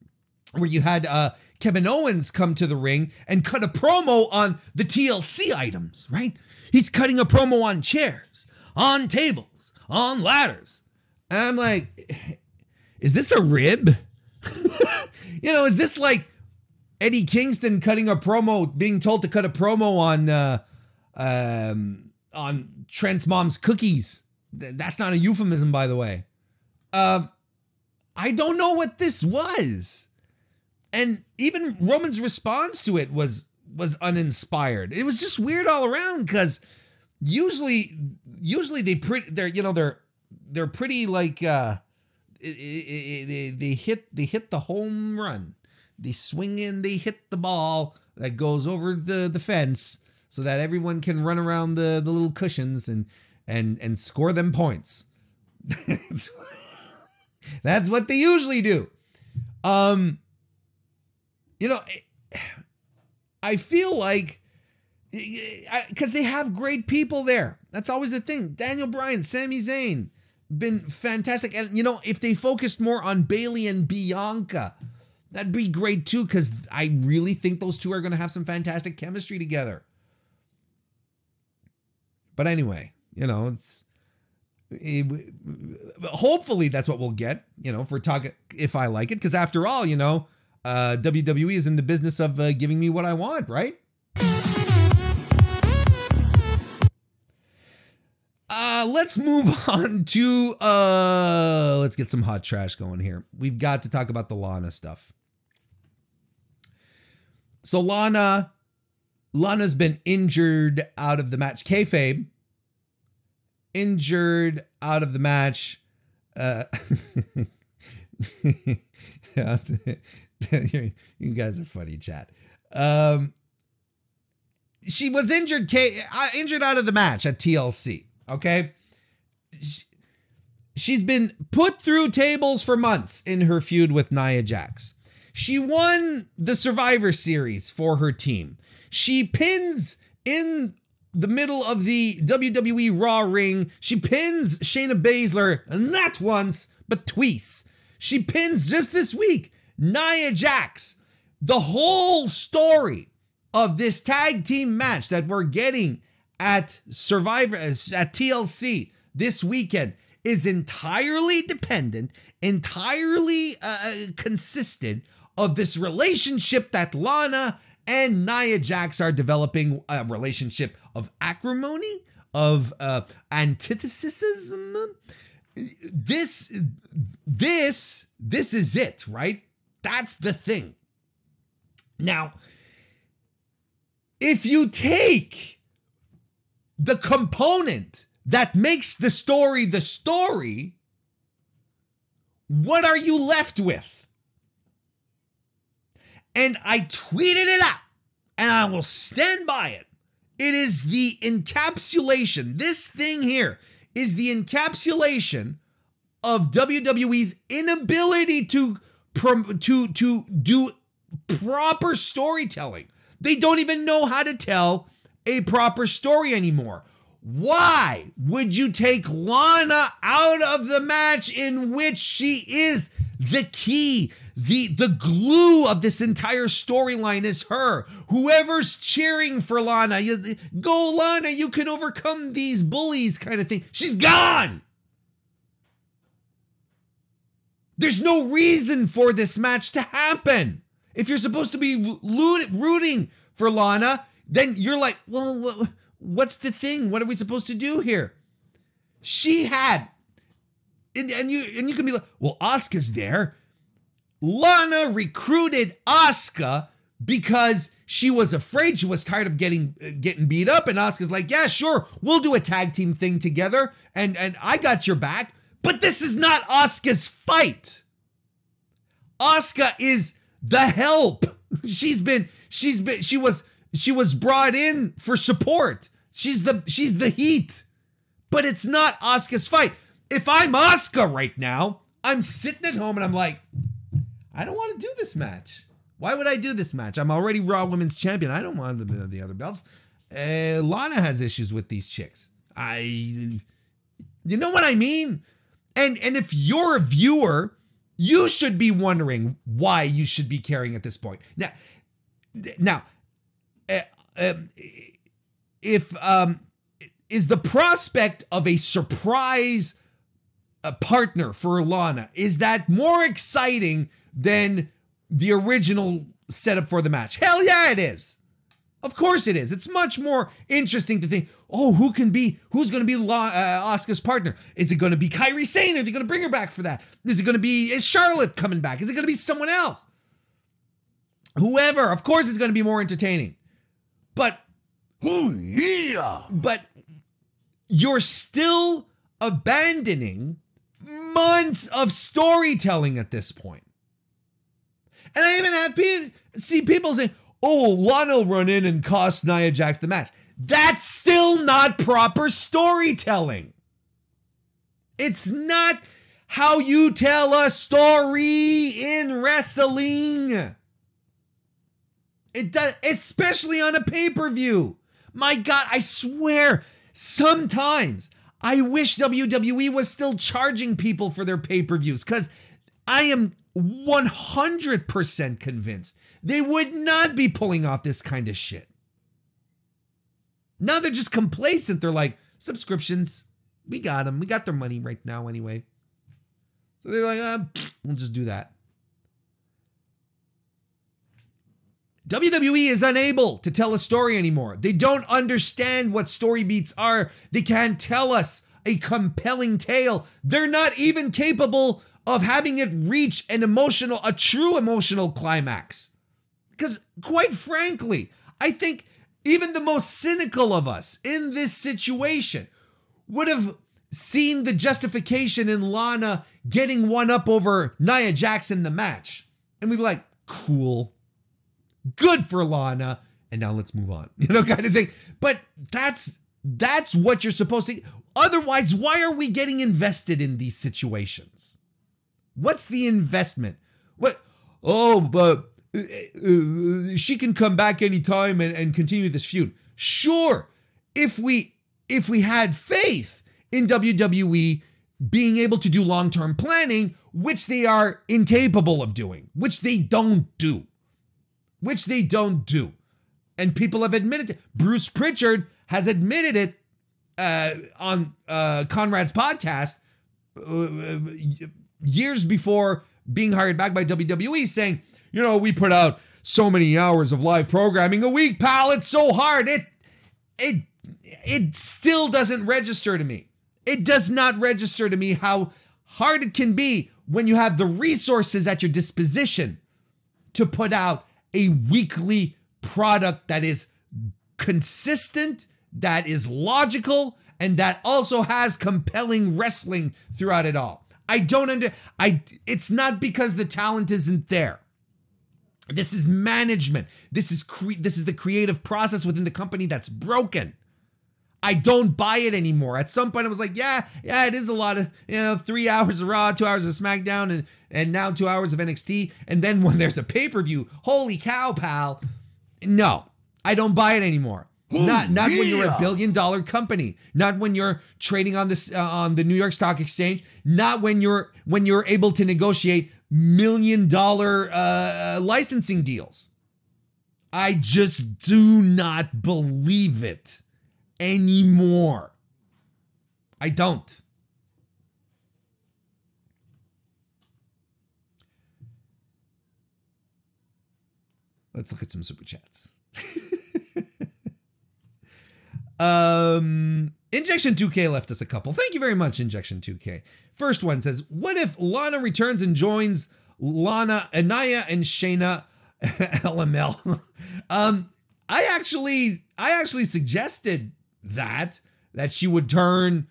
where you had uh Kevin Owens come to the ring and cut a promo on the TLC items, right? He's cutting a promo on chairs, on tables, on ladders. And I'm like, is this a rib? you know, is this like Eddie Kingston cutting a promo, being told to cut a promo on uh, um, on Trent's mom's cookies? That's not a euphemism, by the way. Uh, I don't know what this was, and even Roman's response to it was was uninspired. It was just weird all around because usually, usually they pretty they're you know they're they're pretty like uh they, hit they hit the home run. They swing in, they hit the ball that goes over the, the fence so that everyone can run around the, the little cushions and and and score them points. That's what they usually do. Um you know, I feel like because they have great people there. That's always the thing. Daniel Bryan, Sami Zayn, been fantastic. And you know, if they focused more on Bayley and Bianca, that'd be great too, because I really think those two are going to have some fantastic chemistry together. But anyway, you know, it's it, hopefully that's what we'll get. You know, if we're talking, if I like it, because after all, you know, uh, WWE is in the business of uh, giving me what I want, right? Uh, let's move on to uh let's get some hot trash going here. We've got to talk about the Lana stuff. So Lana Lana's been injured out of the match. Kayfabe injured out of the match. Uh, you guys are funny, chat. Um, she was injured, K, uh, injured out of the match at TLC. Okay. She's been put through tables for months in her feud with Nia Jax. She won the Survivor Series for her team. She pins in the middle of the WWE Raw ring. She pins Shayna Baszler, not once, but twice. She pins just this week Nia Jax. The whole story of this tag team match that we're getting at Survivor at TLC this weekend is entirely dependent, entirely uh, consistent of this relationship that Lana and Nia Jax are developing a relationship of acrimony, of uh, antithesis. This, this, this is it, right? That's the thing. Now, if you take the component that makes the story the story, what are you left with? And I tweeted it out and I will stand by it. It is the encapsulation. This thing here is the encapsulation of WWE's inability to to to do proper storytelling. They don't even know how to tell a proper story anymore. Why would you take Lana out of the match in which she is the key, the the glue of this entire storyline is her. Whoever's cheering for Lana, you, go Lana, you can overcome these bullies kind of thing. She's gone. There's no reason for this match to happen. If you're supposed to be rooting for Lana, then you're like, well, what's the thing? What are we supposed to do here? She had, and, and you and you can be like, well, Asuka's there. Lana recruited Asuka because she was afraid she was tired of getting getting beat up and Asuka's like, "Yeah, sure. We'll do a tag team thing together and and I got your back." But this is not Asuka's fight. Asuka is the help. She's been she's been she was she was brought in for support. She's the she's the heat. But it's not Asuka's fight. If I'm Asuka right now, I'm sitting at home and I'm like, I don't want to do this match. Why would I do this match? I'm already Raw Women's Champion. I don't want the, the other belts. Uh, Lana has issues with these chicks. I, you know what I mean? And and if you're a viewer, you should be wondering why you should be caring at this point. Now, now, um, if um, is the prospect of a surprise uh, partner for Lana is that more exciting than the original setup for the match? Hell yeah, it is. Of course it is. It's much more interesting to think, oh, who can be, who's going to be La, uh, partner? Is it going to be Kairi Sane? Are they going to bring her back for that? Is it going to be, is Charlotte coming back? Is it going to be someone else? Whoever. Of course it's going to be more entertaining. But, oh, yeah. But you're still abandoning months of storytelling at this point. And I even have people see people say, "Oh, Lana will run in and cost Nia Jax the match." That's still not proper storytelling. It's not how you tell a story in wrestling. It does, especially on a pay per view. My God, I swear, sometimes I wish WWE was still charging people for their pay per views because I am 100% convinced they would not be pulling off this kind of shit. Now they're just complacent. They're like, subscriptions, we got them. We got their money right now anyway. So they're like, uh, we'll just do that. WWE is unable to tell a story anymore. They don't understand what story beats are. They can't tell us a compelling tale. They're not even capable of having it reach an emotional, a true emotional climax. Because, quite frankly, I think even the most cynical of us in this situation would have seen the justification in Lana getting one up over Nia Jax in the match. And we'd be like, cool. Good for Lana. And now let's move on. You know, kind of thing. But that's that's what you're supposed to. Otherwise, why are we getting invested in these situations? What's the investment? What? Oh, but uh, uh, she can come back anytime and, and continue this feud. Sure, if we if we had faith in WWE being able to do long-term planning, which they are incapable of doing, which they don't do, which they don't do, and people have admitted it. Bruce Pritchard has admitted it uh, on uh, Conrad's podcast uh, years before being hired back by WWE, saying, you know, we put out so many hours of live programming a week, pal. It's so hard. It it it still doesn't register to me. It does not register to me how hard it can be when you have the resources at your disposition to put out a weekly product that is consistent, that is logical, and that also has compelling wrestling throughout it all. I don't under I it's not because the talent isn't there. This is management. This is cre- this is the creative process within the company that's broken. I don't buy it anymore. At some point, I was like, yeah, yeah, it is a lot of, you know, three hours of Raw, two hours of SmackDown, and, and now two hours of NXT. And then when there's a pay per view, holy cow, pal. No, I don't buy it anymore. Oh, not not yeah. when you're a billion dollar company. Not when you're trading on this uh, on the New York Stock Exchange. Not when you're when you're able to negotiate million dollar uh, licensing deals. I just do not believe it anymore. I don't. Let's look at some super chats. um, Injection 2K left us a couple. Thank you very much, Injection 2K. First one says, "What if Lana returns and joins Lana, Anaya, and Shayna LML?" um, I actually, I actually suggested that that she would turn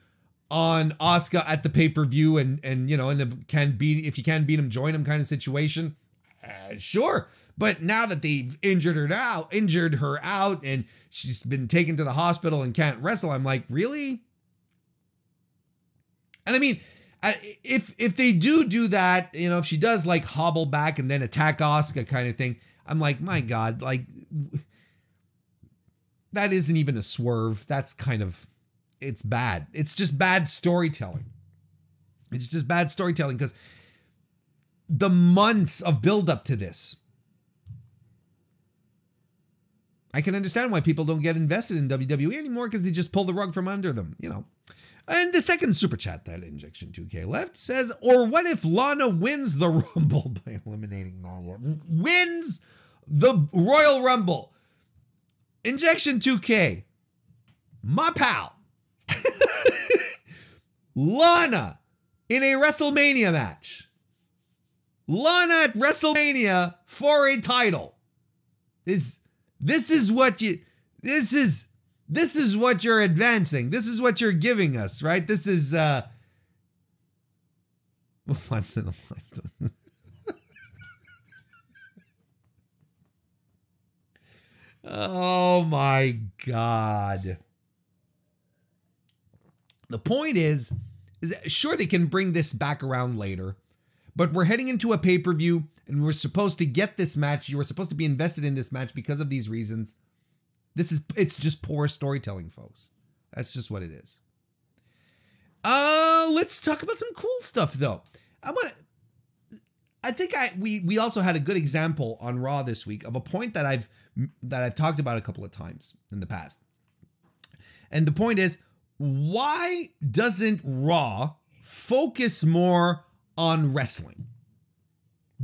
on Asuka at the pay per view and and you know and can beat if you can beat him, join him kind of situation. Uh, sure, but now that they've injured her out, injured her out, and she's been taken to the hospital and can't wrestle, I'm like, really? And I mean, if if they do do that, you know, if she does like hobble back and then attack Asuka kind of thing, I'm like, my God, like that isn't even a swerve. That's kind of it's bad. It's just bad storytelling. It's just bad storytelling because the months of build up to this I can understand why people don't get invested in WWE anymore because they just pull the rug from under them, you know. And the second super chat that Injection 2K left says, or what if Lana wins the Rumble by eliminating Nia? Wins the Royal Rumble. Injection 2K, my pal. Lana in a WrestleMania match. Lana at WrestleMania for a title is this is what you this is this is what you're advancing. This is what you're giving us, right? This is uh once in a lifetime. Oh my god. The point is is that sure they can bring this back around later, but we're heading into a pay-per-view and we're supposed to get this match. You were supposed to be invested in this match because of these reasons. This is it's just poor storytelling, folks. That's just what it is. Uh, let's talk about some cool stuff though. I want to I think I we we also had a good example on Raw this week of a point that I've that I've talked about a couple of times in the past. And the point is, why doesn't Raw focus more on wrestling?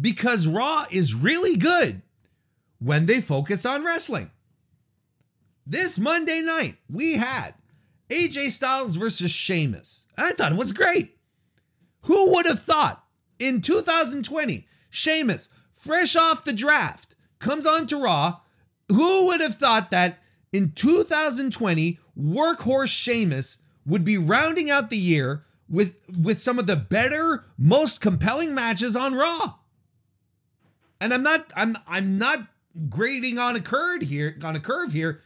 because Raw is really good when they focus on wrestling. This Monday night, we had AJ Styles versus Sheamus. I thought it was great. Who would have thought in 2020, Sheamus, fresh off the draft, comes on to Raw? Who would have thought that in 2020, workhorse Sheamus would be rounding out the year with, with some of the better, most compelling matches on Raw? and I'm not I'm I'm not grading on a curve here on a curve here.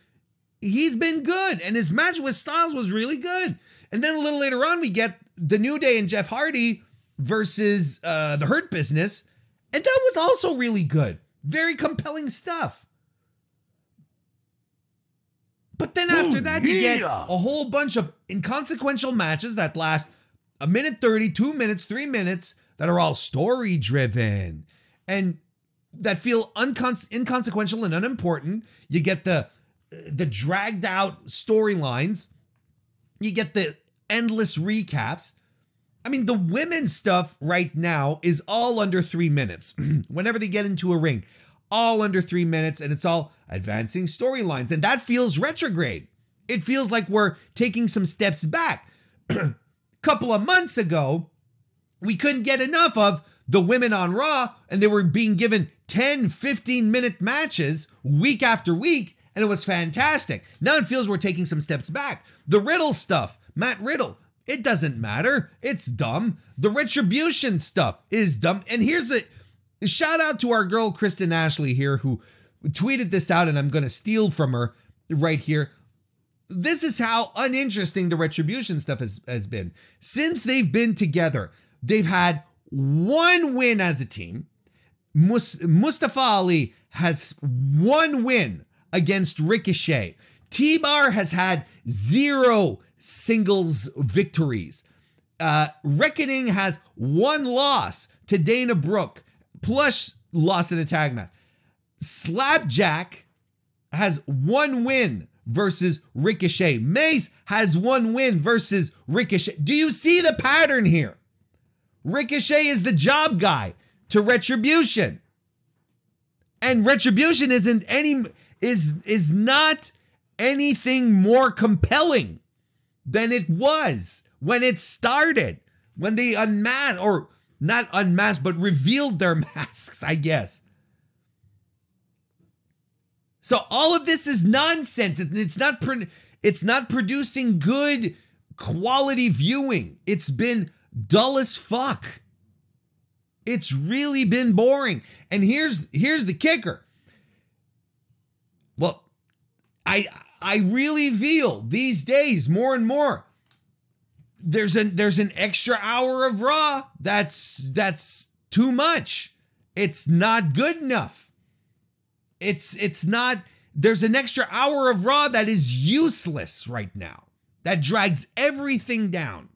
He's been good, and his match with Styles was really good. And then a little later on, we get the New Day and Jeff Hardy versus uh, the Hurt Business, and that was also really good. Very compelling stuff. But then after Ooh, that, you yeah. get a whole bunch of inconsequential matches that last a minute 30, two minutes, three minutes that are all story driven. And that feel inconsequential and unimportant. You get the the dragged out storylines. You get the endless recaps. I mean, the women's stuff right now is all under three minutes. Whenever they get into a ring, all under three minutes, and it's all advancing storylines. And that feels retrograde. It feels like we're taking some steps back. A couple of months ago, we couldn't get enough of the women on Raw, and they were being given 10, 15 minute matches week after week, and it was fantastic. Now it feels we're taking some steps back. The Riddle stuff, Matt Riddle, it doesn't matter. It's dumb. The retribution stuff is dumb. And here's a shout out to our girl Kristen Ashley here who tweeted this out, and I'm going to steal from her right here. This is how uninteresting the retribution stuff has, has been. Since they've been together, they've had one win as a team. Mus- Mustafa Ali has one win against Ricochet. T Bar has had zero singles victories. Uh, Reckoning has one loss to Dana Brooke, plus lost in a tag match. Slapjack has one win versus Ricochet. Mace has one win versus Ricochet. Do you see the pattern here? Ricochet is the job guy to Retribution. And Retribution isn't any is is not anything more compelling than it was when it started. When they unmasked or not unmasked but revealed their masks, I guess. So all of this is nonsense. It's not it's not producing good quality viewing. It's been dull as fuck. It's really been boring. And here's here's the kicker. Well, I I really feel these days more and more there's an there's an extra hour of raw that's that's too much. It's not good enough. It's it's not there's an extra hour of raw that is useless right now. That drags everything down.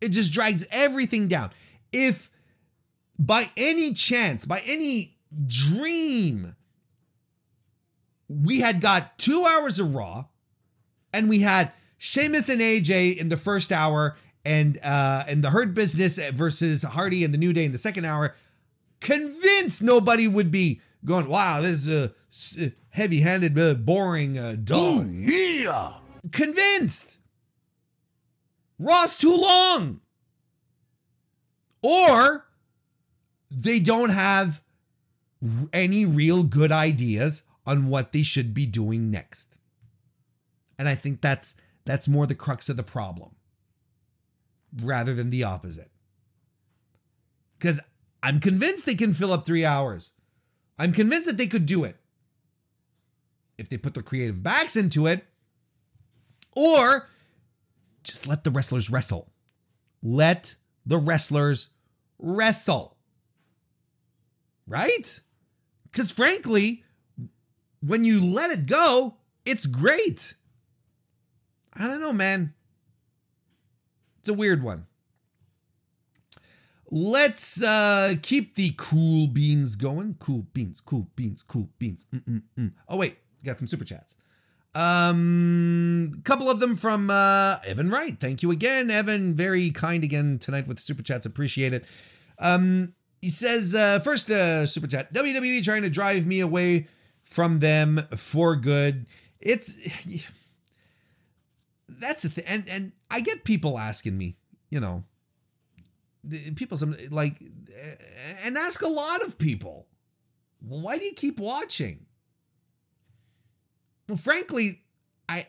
It just drags everything down. If by any chance, by any dream, we had got two hours of Raw and we had Sheamus and AJ in the first hour and uh and the Hurt Business versus Hardy and the New Day in the second hour, convinced nobody would be going, wow, this is a heavy-handed, uh, boring, uh, dull. Oh, yeah. Convinced. Raw's too long. Or they don't have any real good ideas on what they should be doing next. And I think that's that's more the crux of the problem rather than the opposite. Cuz I'm convinced they can fill up 3 hours. I'm convinced that they could do it. If they put their creative backs into it or just let the wrestlers wrestle. Let the wrestlers wrestle. Right? Because frankly, when you let it go, it's great. I don't know, man. It's a weird one. Let's uh keep the cool beans going. Cool beans, cool beans, cool beans. Mm-mm-mm. Oh wait, got some super chats. Um, a couple of them from uh, Evan Wright. Thank you again, Evan. Very kind again tonight with super chats. Appreciate it. Um, he says uh, first uh, super chat: WWE trying to drive me away from them for good. It's that's the thing, and and I get people asking me, you know, people some like, and ask a lot of people, well, why do you keep watching? Well, frankly, I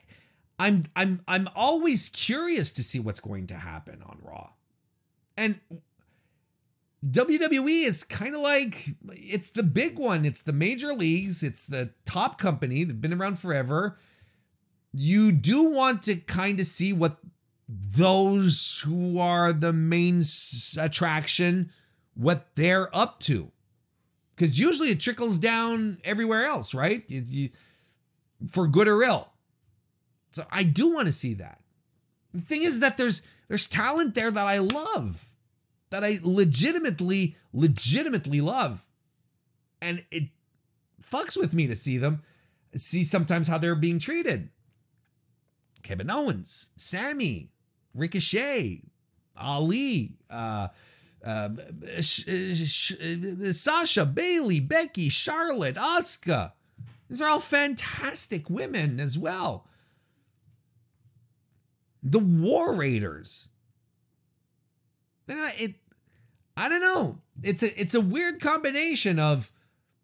I'm I'm I'm always curious to see what's going to happen on Raw. And WWE is kind of like it's the big one. It's the major leagues, it's the top company. They've been around forever. You do want to kind of see what those who are the main attraction what they're up to. Cuz usually it trickles down everywhere else, right? You, you, for good or ill. So I do want to see that. The thing is that there's there's talent there that I love, that I legitimately, legitimately love. And it fucks with me to see them, see sometimes how they're being treated. Kevin Owens, Sami, Ricochet, Ali, uh, uh, Sasha, Bayley, Becky, Charlotte, Asuka. These are all fantastic women as well. The War Raiders. Not, It, I don't know. It's a it's a weird combination of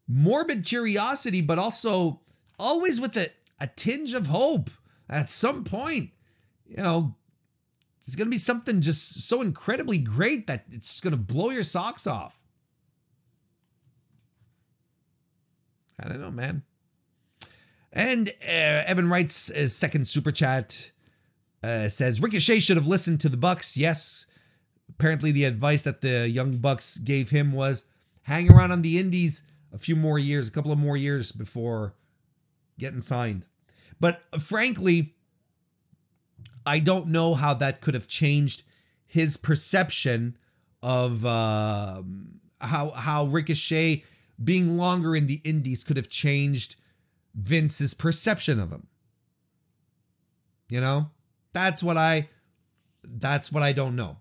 morbid curiosity, but also always with a, a tinge of hope. At some point, you know, it's gonna be something just so incredibly great that it's just gonna blow your socks off. I don't know, man. And uh, Evan writes a second super chat uh, says Ricochet should have listened to the Bucks. Yes, apparently the advice that the young Bucks gave him was hang around on the Indies a few more years, a couple of more years before getting signed. But frankly, I don't know how that could have changed his perception of uh, how how Ricochet being longer in the Indies could have changed Vince's perception of him. You know, that's what I that's what I don't know.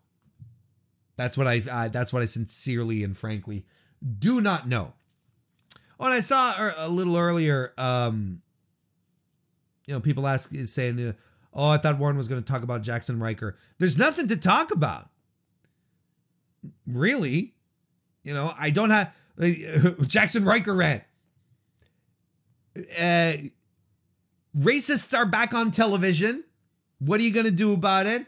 That's what I uh, that's what I sincerely and frankly do not know. Oh, and I saw a little earlier, um, you know, people ask saying, "Oh, I thought Warren was going to talk about Jaxson Ryker." There's nothing to talk about, really. You know, I don't have like, Jaxson Ryker rant. Uh, racists are back on television. What are you going to do about it?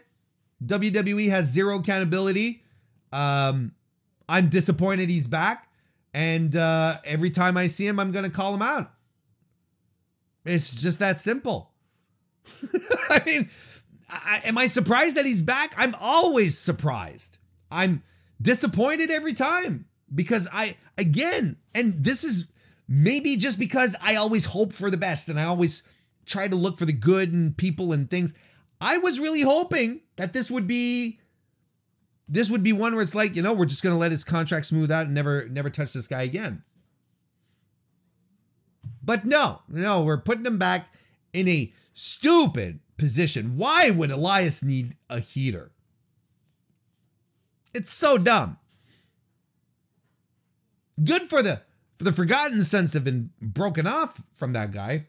WWE has zero accountability. Um, I'm disappointed he's back. And uh, every time I see him, I'm going to call him out. It's just that simple. I mean, I, am I surprised that he's back? I'm always surprised. I'm disappointed every time because I, again, and this is maybe just because I always hope for the best and I always try to look for the good in people and things. I was really hoping that this would be this would be one where it's like, you know, we're just going to let his contract smooth out and never never touch this guy again. But no, no, we're putting him back in a stupid position. Why would Elias need a heater? It's so dumb. Good for the for the Forgotten Sons have been broken off from that guy.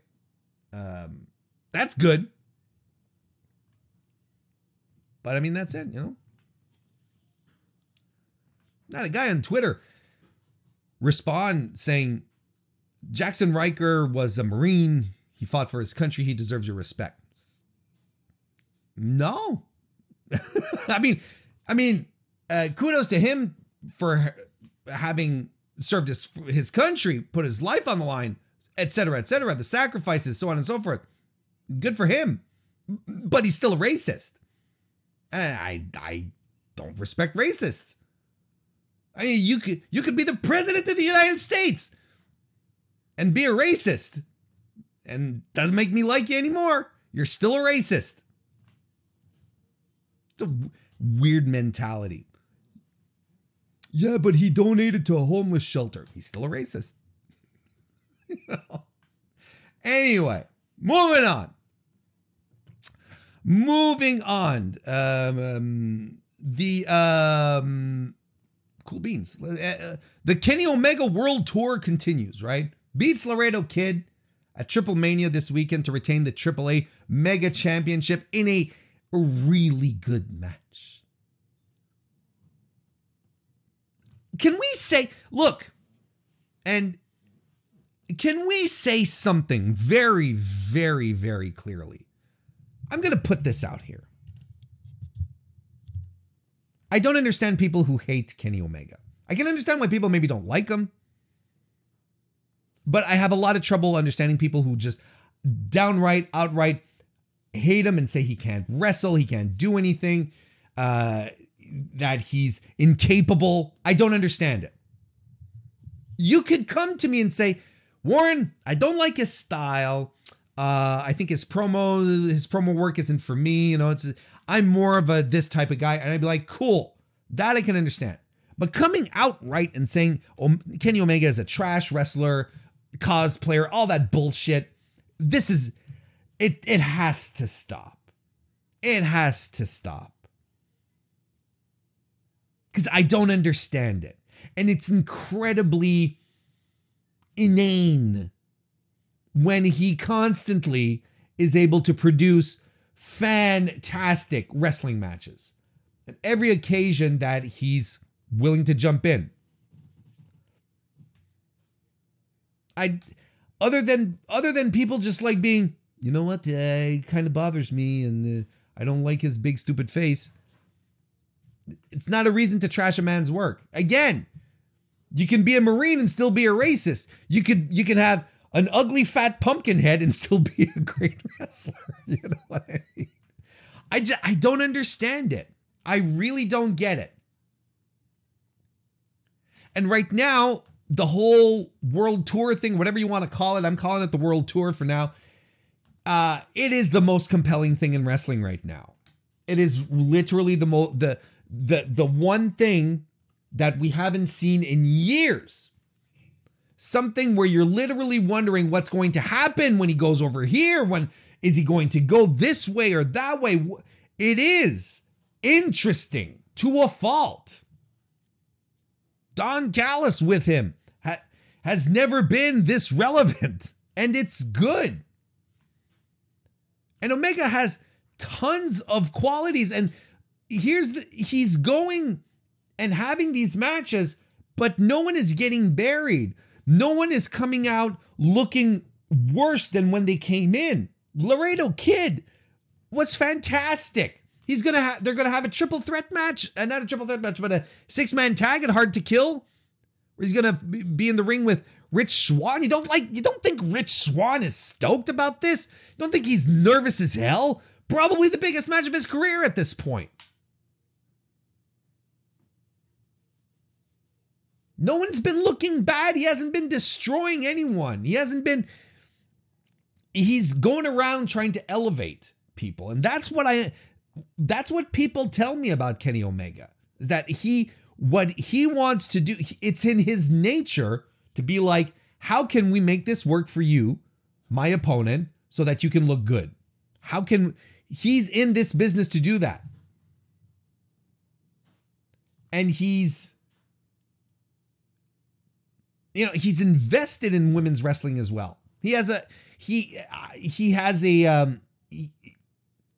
Um, that's good. But I mean, that's it, you know. Not a guy on Twitter respond saying Jaxson Ryker was a Marine. He fought for his country. He deserves your respect. No. I mean, I mean, uh, kudos to him for having served his his country, put his life on the line, etc., etc. The sacrifices, so on and so forth. Good for him, but he's still a racist. And I I don't respect racists. I mean, you could you could be the president of the United States and be a racist, and doesn't make me like you anymore. You're still a racist. It's a weird mentality. Yeah, but he donated to a homeless shelter. He's still a racist. Anyway, moving on. Moving on. Um, um, the um, cool beans. Uh, uh, the Kenny Omega World Tour continues. Right, beats Laredo Kid at Triple Mania this weekend to retain the AAA Mega Championship in a really good match. Can we say, look, and can we say something very, very, very clearly? I'm going to put this out here. I don't understand people who hate Kenny Omega. I can understand why people maybe don't like him. But I have a lot of trouble understanding people who just downright, outright hate him and say he can't wrestle, he can't do anything, uh, that he's incapable. I don't understand it. You could come to me and say, Warren, I don't like his style. Uh, I think his promo his promo work isn't for me. You know, it's I'm more of a this type of guy, and I'd be like, cool, that I can understand. But coming out right and saying oh, Kenny Omega is a trash wrestler, cosplayer, all that bullshit, this is it. It has to stop. It has to stop because I don't understand it, and it's incredibly inane when he constantly is able to produce fantastic wrestling matches at every occasion that he's willing to jump in. I other than other than people just like being, you know what, uh, it kind of bothers me and uh, I don't like his big stupid face. It's not a reason to trash a man's work. Again, you can be a marine and still be a racist. You could you can have an ugly fat pumpkin head and still be a great wrestler. You know what I mean? I just, I don't understand it. I really don't get it. And right now, the whole world tour thing, whatever you want to call it, I'm calling it the world tour for now. Uh, it is the most compelling thing in wrestling right now. It is literally the mo the the the one thing that we haven't seen in years. Something where you're literally wondering what's going to happen when he goes over here. When is he going to go this way or that way? It is interesting to a fault. Don Callis with him ha- has never been this relevant, and it's good. And Omega has tons of qualities, and here's the he's going and having these matches, but no one is getting buried. No one is coming out looking worse than when they came in. Laredo Kid was fantastic. He's gonna have they're gonna have a triple threat match, uh, not a triple threat match, but a six man tag and Hard to Kill. He's gonna be in the ring with Rich Swann. You don't like you don't think Rich Swann is stoked about this? You don't think he's nervous as hell? Probably the biggest match of his career at this point. No one's been looking bad. He hasn't been destroying anyone. He hasn't been. He's going around trying to elevate people. And that's what I. That's what people tell me about Kenny Omega. Is that he. What he wants to do, it's in his nature to be like, how can we make this work for you, my opponent, so that you can look good? How can. He's in this business to do that. And he's you know he's invested in women's wrestling as well. He has a he he has a um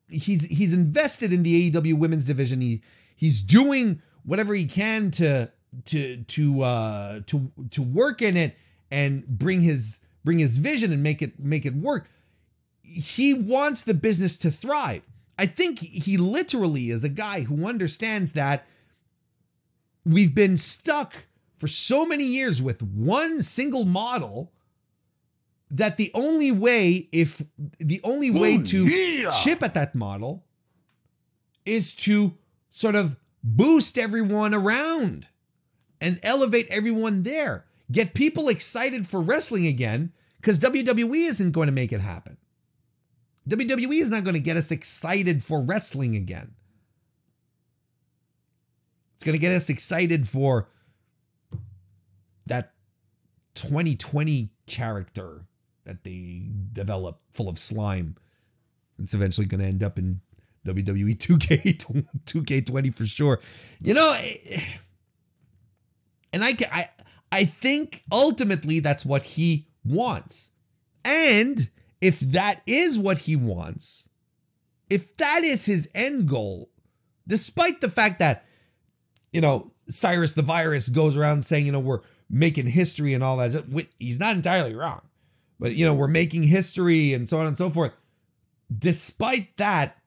he's he's invested in the AEW women's division. He he's doing whatever he can to to to uh to to work in it and bring his bring his vision and make it make it work. He wants the business to thrive. I think he literally is a guy who understands that we've been stuck for so many years with one single model that the only way if the only way to yeah. chip at that model is to sort of boost everyone around and elevate everyone there. Get people excited for wrestling again because WWE isn't going to make it happen. WWE is not going to get us excited for wrestling again. It's going to get us excited for that 2020 character that they develop full of slime. It's eventually going to end up in WWE 2K 2K20 for sure. You know, eh, and I I I think ultimately that's what he wants. And if that is what he wants, if that is his end goal, despite the fact that you know, Cyrus the virus goes around saying, you know, we're making history and all that. He's not entirely wrong, but you know, we're making history and so on and so forth. Despite that,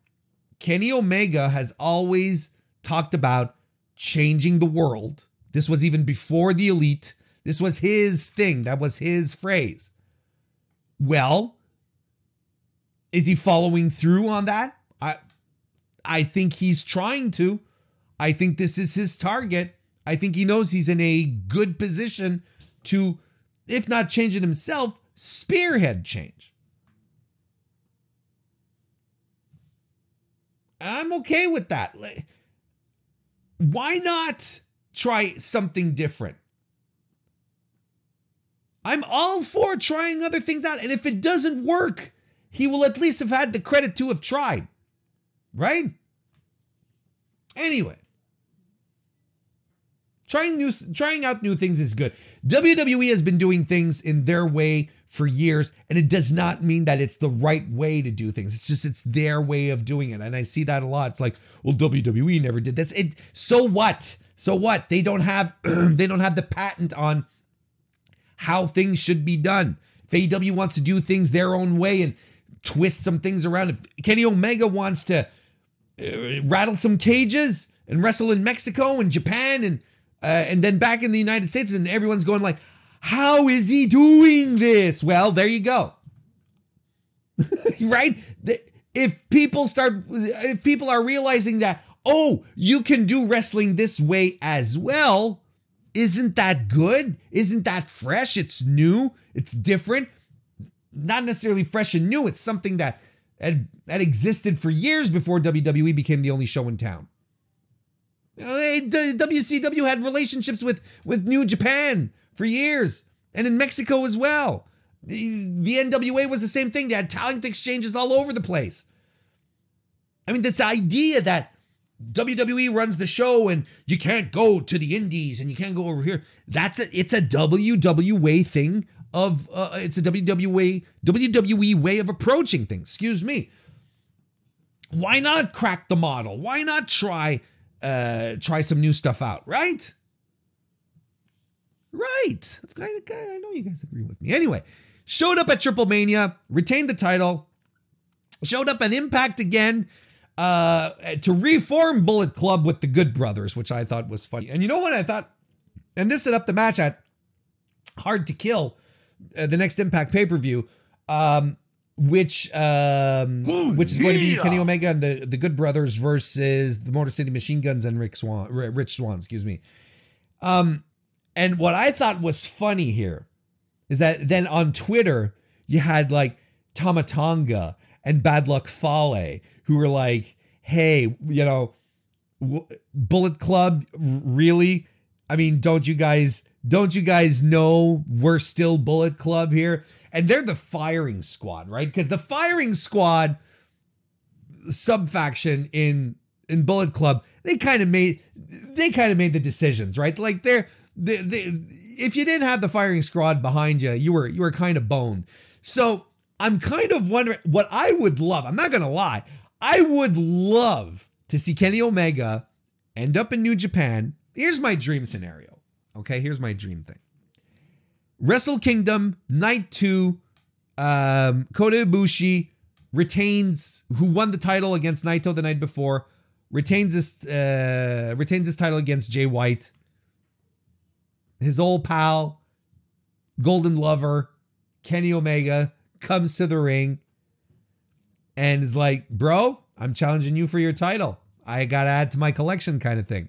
Kenny Omega has always talked about changing the world. This was even before the elite. This was his thing. That was his phrase. Well, is he following through on that? I I think he's trying to. I think this is his target. I think he knows he's in a good position to, if not change it himself, spearhead change. I'm okay with that. Why not try something different? I'm all for trying other things out. And if it doesn't work, he will at least have had the credit to have tried. Right? Anyway, Trying new trying out new things is good. WWE has been doing things in their way for years and it does not mean that it's the right way to do things. It's just it's their way of doing it. And I see that a lot. It's like, well WWE never did this. It so what? So what? They don't have they don't have the patent on how things should be done. If AEW wants to do things their own way and twist some things around, if Kenny Omega wants to uh, rattle some cages and wrestle in Mexico and Japan and uh, and then back in the United States, and everyone's going like, "How is he doing this?" Well, there you go. right? If people start, if people are realizing that, oh, you can do wrestling this way as well, isn't that good? Isn't that fresh? It's new. It's different. Not necessarily fresh and new. It's something that that existed for years before WWE became the only show in town. Uh, WCW had relationships with with New Japan for years, and in Mexico as well. The, NWA was the same thing. They had talent exchanges all over the place. I mean, this idea that WWE runs the show and you can't go to the indies and you can't go over here. That's a it's a WWE thing of uh, it's a WWE WWE way of approaching things. Excuse me. Why not crack the model? Why not try uh try some new stuff out, right? Right. I know you guys agree with me. Anyway, showed up at Triple Mania, retained the title, showed up at Impact again uh, to reform Bullet Club with the Good Brothers, which I thought was funny. And you know what I thought? And this set up the match at Hard to Kill, uh, the next Impact pay per view, um, which um, Ooh, which is yeah. going to be Kenny Omega and the, the Good Brothers versus the Motor City Machine Guns and Rick Swan, Rich Swann, excuse me. Um, and what I thought was funny here is that then on Twitter you had like Tama Tonga and Bad Luck Fale who were like, hey, you know, Bullet Club, really? I mean, don't you guys don't you guys know we're still Bullet Club here? And they're the firing squad, right? Because the firing squad subfaction in in Bullet Club, they kind of made they kind of made the decisions, right? Like they're they, they, if you didn't have the firing squad behind you, you were you were kind of boned. So I'm kind of wondering what I would love. I'm not gonna lie. I would love to see Kenny Omega end up in New Japan. Here's my dream scenario. Okay, here's my dream thing. Wrestle Kingdom, night two, um, Kota Ibushi retains, who won the title against Naito the night before, retains this, uh, retains this title against Jay White. His old pal, Golden Lover, Kenny Omega comes to the ring and is like, bro, I'm challenging you for your title. I got to add to my collection kind of thing.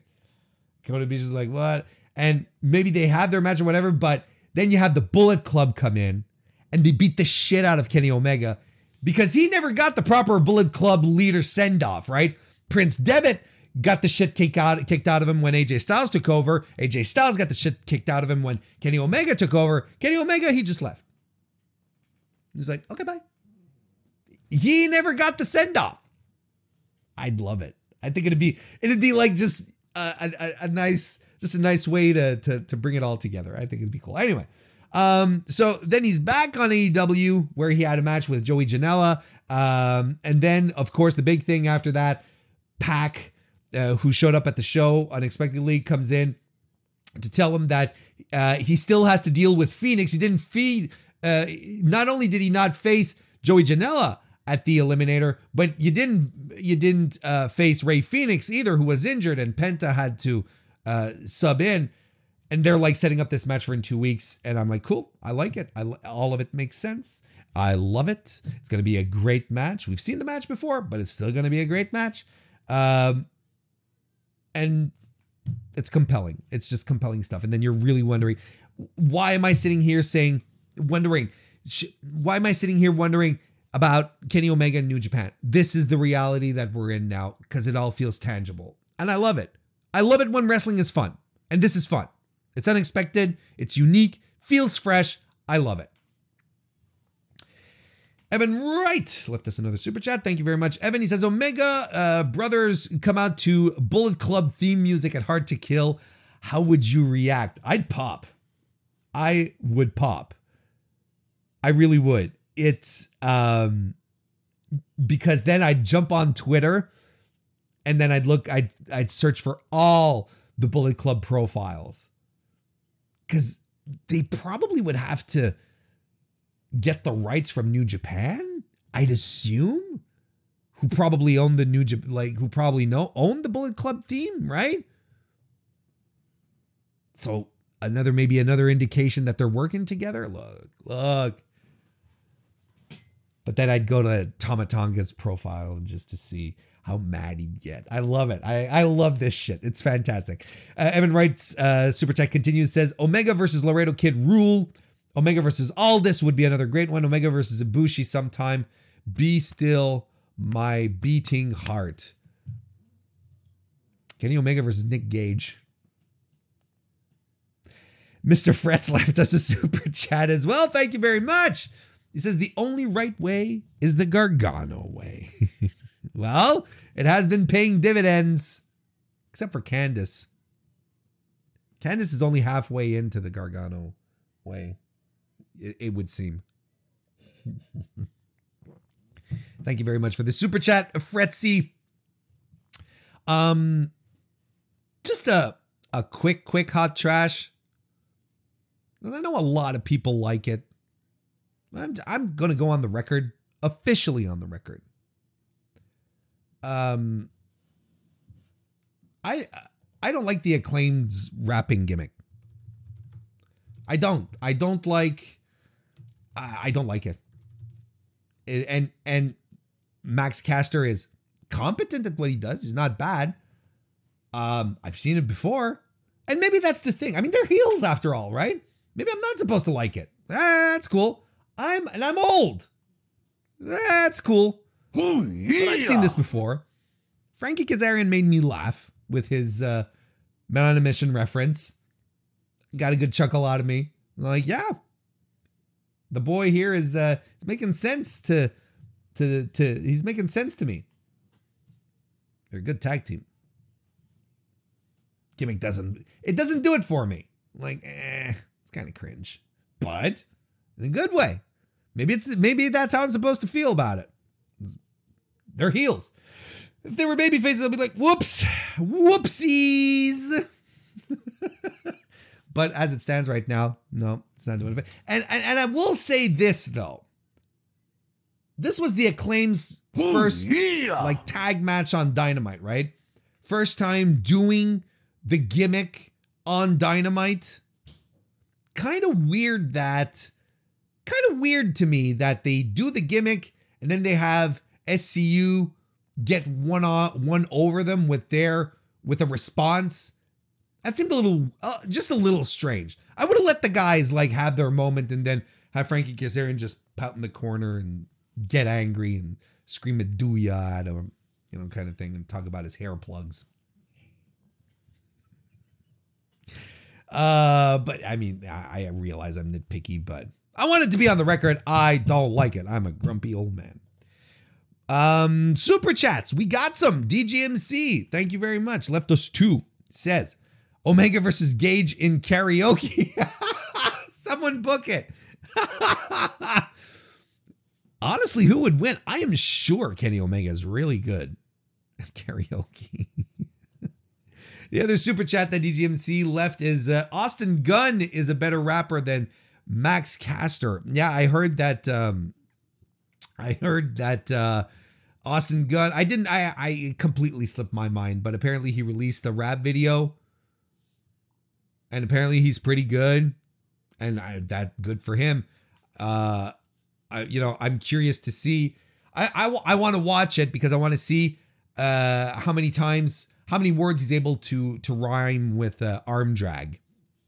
Kota Ibushi is like, what? And maybe they have their match or whatever, but then you have the Bullet Club come in and they beat the shit out of Kenny Omega because he never got the proper Bullet Club leader send off, right? Prince Devitt got the shit kicked out, kicked out of him when AJ Styles took over. AJ Styles got the shit kicked out of him when Kenny Omega took over. Kenny Omega, he just left. He was like, okay, bye he never got the send off. I'd love it. I think it'd be it'd be like just a, a, a, nice just a nice way to, to to bring it all together. I think it'd be cool. Anyway, um, so then he's back on AEW where he had a match with Joey Janela, um, and then of course the big thing after that, Pac, uh, who showed up at the show unexpectedly, comes in to tell him that uh, he still has to deal with Fénix. He didn't feed. Uh, not only did he not face Joey Janela, at the eliminator but you didn't you didn't uh, face Rey Fénix either who was injured and Penta had to uh, sub in. And they're like setting up this match for in 2 weeks. And I'm like cool. I like it. I all of it makes sense. I love it. It's going to be a great match. We've seen the match before but it's still going to be a great match. Um, and it's compelling it's just compelling stuff and then you're really wondering why am I sitting here saying wondering why am I sitting here wondering about Kenny Omega and New Japan. This is the reality that we're in now because it all feels tangible. And I love it. I love it when wrestling is fun. And this is fun. It's unexpected, it's unique, feels fresh. I love it. Evan Wright left us another super chat. Thank you very much, Evan. He says Omega uh, brothers come out to Bullet Club theme music at Hard to Kill. How would you react? I'd pop. I would pop. I really would it's um because then I'd jump on Twitter and then I'd look I'd I'd search for all the Bullet Club profiles. Cuz they probably would have to get the rights from New Japan, I'd assume, who probably own the New Japan like who probably know own the Bullet Club theme, right? So another maybe another indication that they're working together. Look, look. But then I'd go to Tama Tonga's profile just to see how mad he'd get. I love it. I, I love this shit. It's fantastic. Uh, Evan writes, uh, Super Chat continues, says Omega versus Laredo Kid rule. Omega versus Aldis would be another great one. Omega versus Ibushi sometime. Be still my beating heart. Kenny Omega versus Nick Gage. Mr. Fretz left us a super chat as well. Thank you very much. He says the only right way is the Gargano way. well, it has been paying dividends, except for Candice. Candice is only halfway into the Gargano way, it, it would seem. Thank you very much for the super chat, Fretzy. Um, just a a quick, quick hot trash. I know a lot of people like it. I'm I'm gonna go on the record, officially on the record. Um, I I don't like the acclaimed's rapping gimmick. I don't. I don't like. I, don't like it. And and Max Caster is competent at what he does. He's not bad. Um, I've seen it before, and maybe that's the thing. I mean, they're heels after all, right? Maybe I'm not supposed to like it. that's cool. I'm and I'm old. That's cool. Oh, yeah. I've seen this before. Frankie Kazarian made me laugh with his uh, Man on a Mission reference. Got a good chuckle out of me. I'm like, yeah, the boy here is uh, it's making sense to to to he's making sense to me. They're a good tag team. Gimmick doesn't it doesn't do it for me. Like, eh, it's kind of cringe, but in a good way. Maybe it's maybe that's how I'm supposed to feel about it. They're heels. If they were baby faces, I'd be like, whoops, whoopsies. but as it stands right now, no, it's not doing it. And, and and I will say this though. This was the acclaims Oh, first yeah. like tag match on Dynamite, right? First time doing the gimmick on Dynamite. Kind of weird that kind of weird to me that they do the gimmick and then they have SCU get one on one over them with their with a response. That seemed a little uh, just a little strange. I would have let the guys like have their moment and then have Frankie Kazarian just pout in the corner and get angry and scream a dooyah at him, you know, kind of thing, and talk about his hair plugs. Uh, but I mean, I, I realize I'm nitpicky, but I want it to be on the record. I don't like it. I'm a grumpy old man. Um, super chats. We got some. DGMC. Thank you very much. Left us two. Says Omega versus Gage in karaoke. Someone book it. Honestly, who would win? I am sure Kenny Omega is really good at karaoke. the other super chat that DGMC left is uh, Austin Gunn is a better rapper than Max Caster. Yeah, I heard that. Um, I heard that uh, Austin Gunn. I didn't. I I completely slipped my mind, but apparently he released a rap video, and apparently he's pretty good, and I, that good for him. Uh, I, you know, I'm curious to see. I I, I want to watch it because I want to see uh how many times, how many words he's able to to rhyme with uh, arm drag.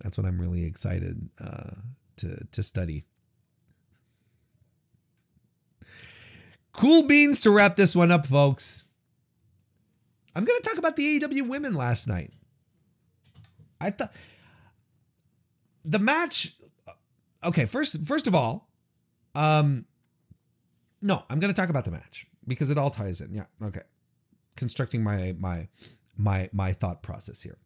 That's what I'm really excited uh, to to study. Cool beans to wrap this one up, folks. I'm going to talk about the AEW women last night. I thought the match. Okay, first first of all, um, no, I'm going to talk about the match because it all ties in. Yeah, okay. Constructing my my my my thought process here.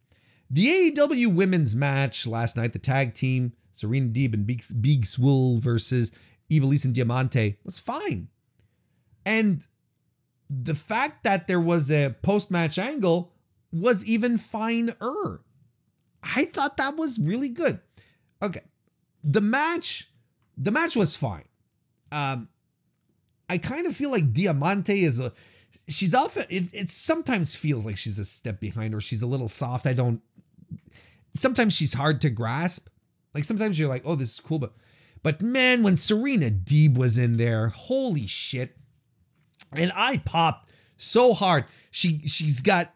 The AEW women's match last night, the tag team Serena Deeb and Big, Big Swole versus Ivelisse and Diamante was fine. And the fact that there was a post match angle was even finer. I thought that was really good. Okay. The match, the match was fine. Um, I kind of feel like Diamante is a she's often it, it sometimes feels like she's a step behind or she's a little soft. I don't sometimes she's hard to grasp. Like sometimes you're like, oh, this is cool, but but man, when Serena Deeb was in there, holy shit. And I popped so hard. She she's got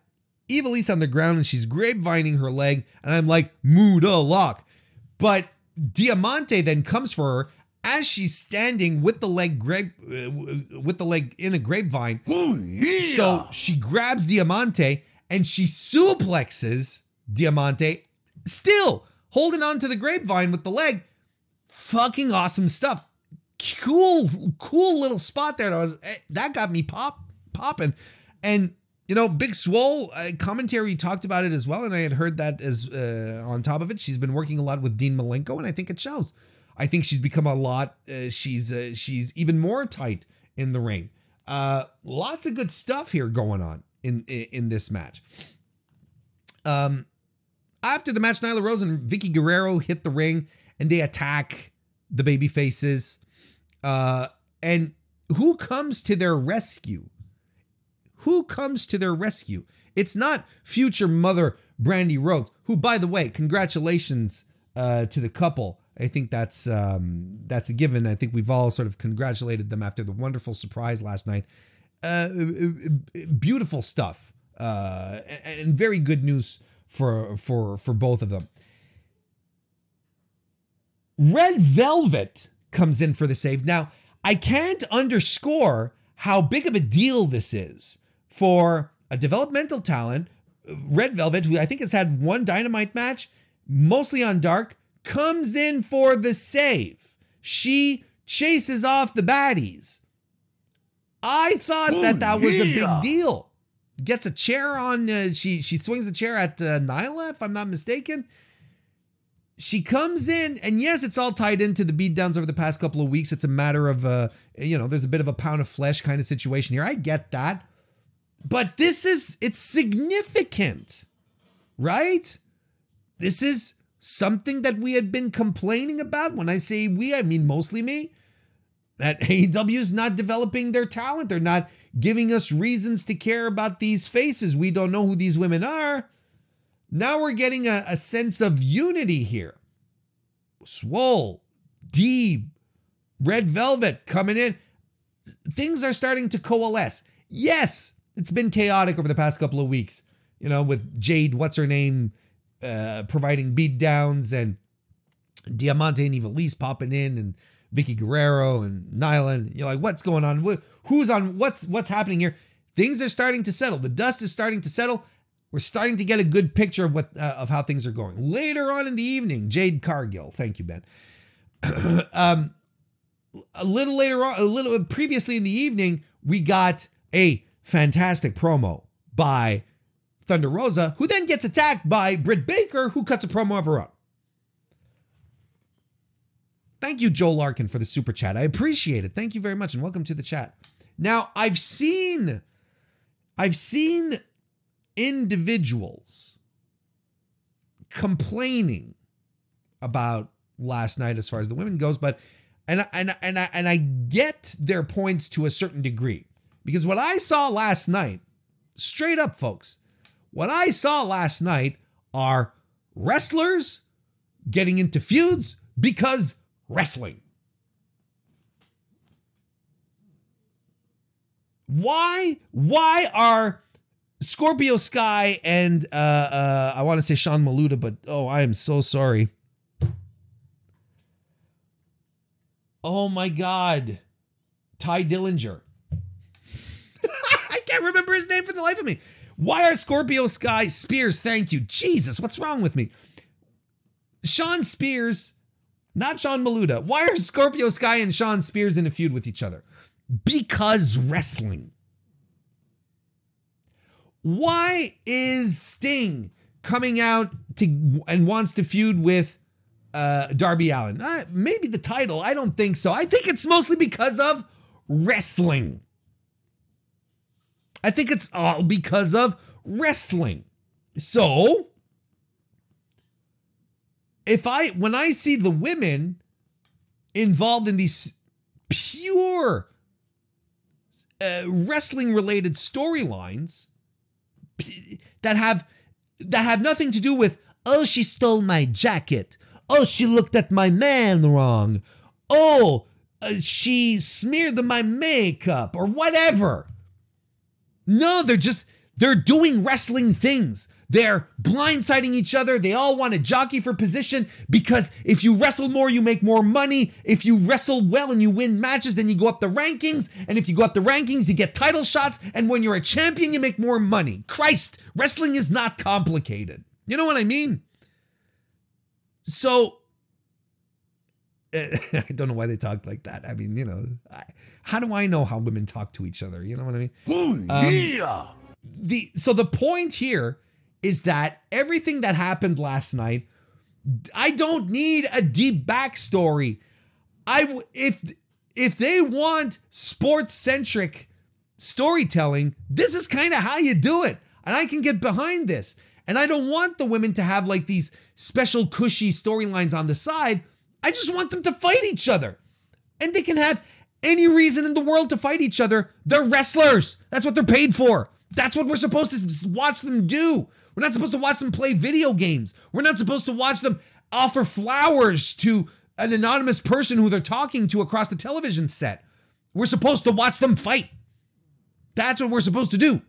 Ivelisse on the ground and she's grapevining her leg, and I'm like, mood a lock. But Diamante then comes for her as she's standing with the leg grape uh, with the leg in a grapevine. Oh, yeah. So she grabs Diamante and she suplexes Diamante, still holding on to the grapevine with the leg. Fucking awesome stuff. Cool, cool little spot there. That was eh, that got me pop popping, and you know, Big Swole uh, commentary talked about it as well, and I had heard that as uh, on top of it, she's been working a lot with Dean Malenko, and I think it shows. I think she's become a lot. Uh, she's uh, she's even more tight in the ring. Uh, lots of good stuff here going on in in, in this match. Um, after the match, Nyla Rose and Vickie Guerrero hit the ring and they attack the baby faces. Uh, and who comes to their rescue? Who comes to their rescue? It's not future mother Brandi Rhodes, who, by the way, congratulations uh, to the couple. I think that's um, that's a given. I think we've all sort of congratulated them after the wonderful surprise last night. Uh, beautiful stuff uh, and, and very good news for for for both of them. Red Velvet comes in for the save. Now, I can't underscore how big of a deal this is for a developmental talent, Red Velvet, who I think has had one dynamite match, mostly on dark, comes in for the save. She chases off the baddies. I thought that that was a big deal. Gets a chair on. Uh, she she swings the chair at uh, Nyla, if I'm not mistaken she comes in, and yes, it's all tied into the beatdowns over the past couple of weeks. It's a matter of, uh, you know, there's a bit of a pound of flesh kind of situation here. I get that. But this is, it's significant, right? This is something that we had been complaining about. When I say we, I mean mostly me. That AEW is not developing their talent. They're not giving us reasons to care about these faces. We don't know who these women are. Now we're getting a, a sense of unity here. Swole, Deeb, Red Velvet coming in. Things are starting to coalesce. Yes, it's been chaotic over the past couple of weeks, you know, with Jade, what's her name, uh, providing beat downs and Diamante and Ivelisse popping in and Vickie Guerrero and Nyla. And you're like, what's going on? Who's on? What's what's happening here? Things are starting to settle. The dust is starting to settle we're starting to get a good picture of what uh, of how things are going. Later on in the evening, Jade Cargill, thank you, Ben. um, a little later on, a little previously in the evening, we got a fantastic promo by Thunder Rosa, who then gets attacked by Britt Baker, who cuts a promo of her own. Thank you, Joel Larkin, for the super chat. I appreciate it. Thank you very much, and welcome to the chat. Now, I've seen, I've seen individuals complaining about last night as far as the women goes but and and and I, and I get their points to a certain degree because what I saw last night straight up folks what I saw last night are wrestlers getting into feuds because wrestling why why are Scorpio Sky and uh, uh, I want to say Sean Maluta, but oh, I am so sorry. Oh my God, Tye Dillinger. Remember his name for the life of me. Why are Scorpio Sky Spears? Thank you, Jesus. What's wrong with me? Shawn Spears, not Sean Maluta. Why are Scorpio Sky and Shawn Spears in a feud with each other? Because wrestling. Why is Sting coming out to and wants to feud with uh, Darby Allin? Uh, maybe the title. I don't think so. I think it's mostly because of wrestling. I think it's all because of wrestling. So, if I when I see the women involved in these pure uh, wrestling related storylines, that have that have nothing to do with oh she stole my jacket. Oh she looked at my man wrong. Oh uh, she smeared my makeup or whatever no they're just they're doing wrestling things They're blindsiding each other. They all want to jockey for position because if you wrestle more, you make more money. If you wrestle well and you win matches, then you go up the rankings. And if you go up the rankings, you get title shots. And when you're a champion, you make more money. Christ, wrestling is not complicated. You know what I mean? So, I don't know why they talk like that. I mean, you know, how do I know how women talk to each other? You know what I mean? Oh, yeah. the so the point here is that everything that happened last night i don't need a deep backstory I if if they want sports centric storytelling this is kind of how you do it and i can get behind this and i don't want the women to have like these special cushy storylines on the side i just want them to fight each other and they can have any reason in the world to fight each other. They're wrestlers. That's what they're paid for. That's what we're supposed to watch them do. We're not supposed to watch them play video games. We're not supposed to watch them offer flowers to an anonymous person who they're talking to across the television set. We're supposed to watch them fight. That's what we're supposed to do.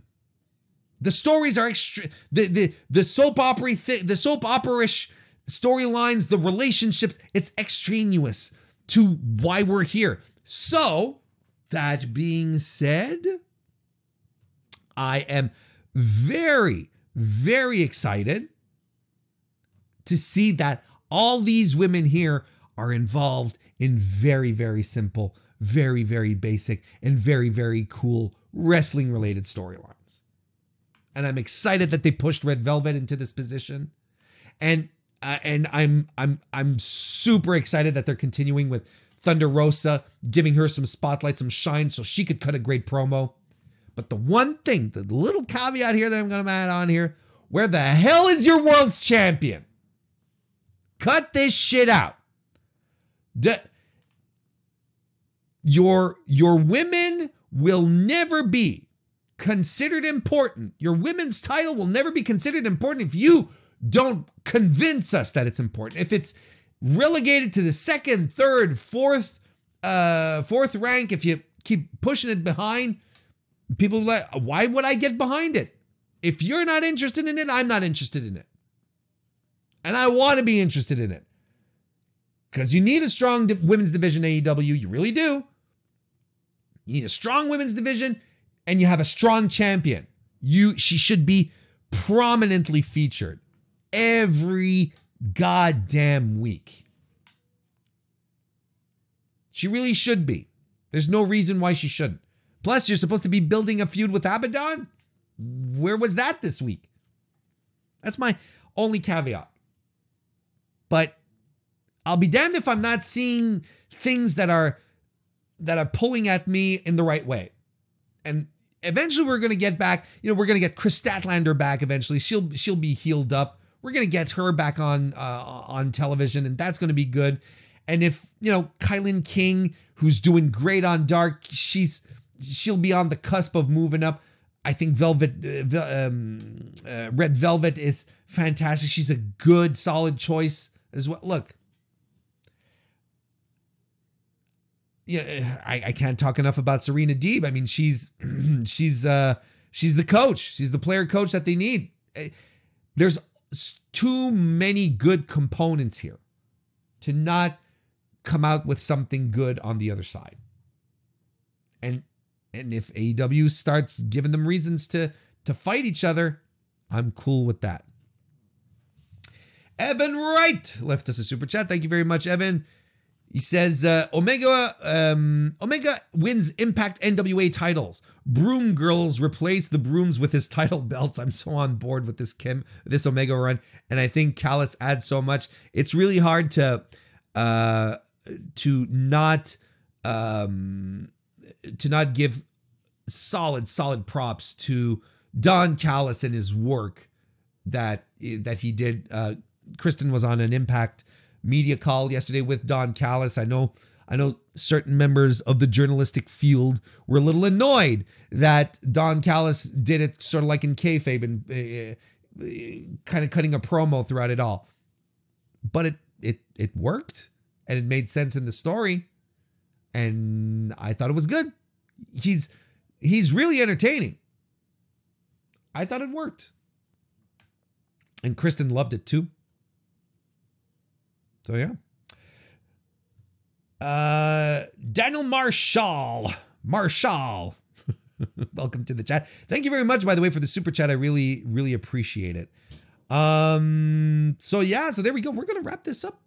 The stories are extra. The the the soap opera thi- the soap opera-ish storylines, the relationships. It's extraneous to why we're here. So that being said, I am very very excited to see that all these women here are involved in very very simple, very very basic, and very very cool wrestling related storylines. And I'm excited that they pushed Red Velvet into this position, and uh, and I'm I'm I'm super excited that they're continuing with Thunder Rosa, giving her some spotlight, some shine, so she could cut a great promo. But the one thing, the little caveat here that I'm going to add on here, where the hell is your world's champion? Cut this shit out. Your your women will never be considered important. Your women's title will never be considered important if you don't convince us that it's important. If it's relegated to the second, third, fourth, uh, fourth rank, if you keep pushing it behind, people like, why would I get behind it? If you're not interested in it, I'm not interested in it. And I want to be interested in it. Because you need a strong women's division AEW. You really do. You need a strong women's division and you have a strong champion. You she should be prominently featured every goddamn week. She really should be. There's no reason why she shouldn't. Plus, you're supposed to be building a feud with Abaddon. Where was that this week? That's my only caveat. But I'll be damned if I'm not seeing things that are that are pulling at me in the right way. And eventually we're gonna get back, you know, we're gonna get Kris Statlander back eventually. She'll she'll be healed up. We're gonna get her back on uh, on television, and that's gonna be good. And if you know KiLynn King, who's doing great on Dark, she's she'll be on the cusp of moving up. I think Velvet, uh, um, uh, Red Velvet is fantastic. She's a good, solid choice as well. Look, yeah, I, I can't talk enough about Serena Deeb. I mean, she's she's uh she's the coach. She's the player coach that they need. Eh, There's too many good components here to not come out with something good on the other side. And and if AEW starts giving them reasons to to fight each other, I'm cool with that. Evan Wright left us a super chat. Thank you very much, Evan. He says uh, Omega um, Omega wins Impact NWA titles. Broom Girls replace the brooms with his title belts. I'm so on board with this Kim this Omega run, and I think Callis adds so much. It's really hard to uh, to not um, to not give solid solid props to Don Callis and his work that that he did. Uh, Kristen was on an Impact media call yesterday with Don Callis. I know I know certain members of the journalistic field were a little annoyed that Don Callis did it sort of like in kayfabe and uh, kind of cutting a promo throughout it all. But it it it worked and it made sense in the story, and I thought it was good. He's he's really entertaining. I thought it worked. And Kristen loved it too. So yeah. Uh Daniel Marshall. Marshall. Welcome to the chat. Thank you very much, by the way, for the super chat. I really, really appreciate it. Um, so yeah, so there we go. We're gonna wrap this up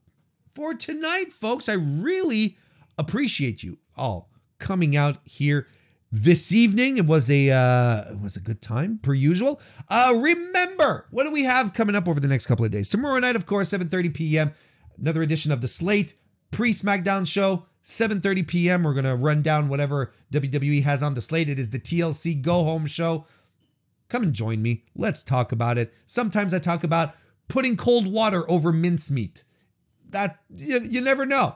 for tonight, folks. I really appreciate you all coming out here this evening. It was a uh, it was a good time per usual. Uh, remember, what do we have coming up over the next couple of days? Tomorrow night, of course, 7:30 p.m. Another edition of the Slate pre SmackDown show. 7:30 p.m. We're gonna run down whatever WWE has on the slate. It is the TLC Go Home show. Come and join me. Let's talk about it. Sometimes I talk about putting cold water over mincemeat. That you, you never know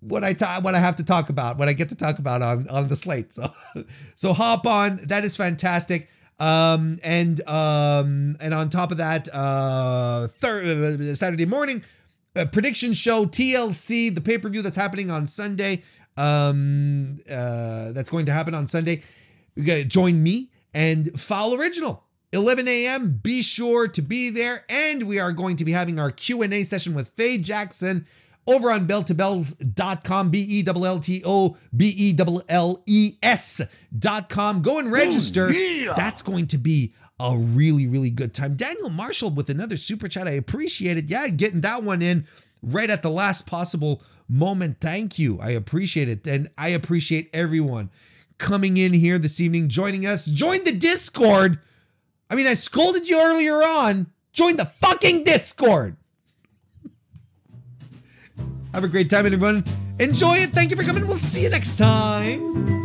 what I ta- what I have to talk about, what I get to talk about on on the slate. So so hop on. That is fantastic. Um and um and on top of that, uh third Saturday morning, a prediction show TLC, the pay-per-view that's happening on Sunday. Um uh that's going to happen on Sunday. Join me and Foul Original. 11 a.m. Be sure to be there, and we are going to be having our Q&A session with Faye Jackson over on belltobelles.com, B E L L T O B E L L E S.com. Go and register. Oh, yeah. That's going to be a really, really good time. Daniel Marshall with another super chat. I appreciate it. Yeah, getting that one in right at the last possible moment. Thank you. I appreciate it. And I appreciate everyone coming in here this evening, joining us. Join the Discord. I mean, I scolded you earlier on. Join the fucking Discord. Have a great time, everyone. Enjoy it. Thank you for coming. We'll see you next time.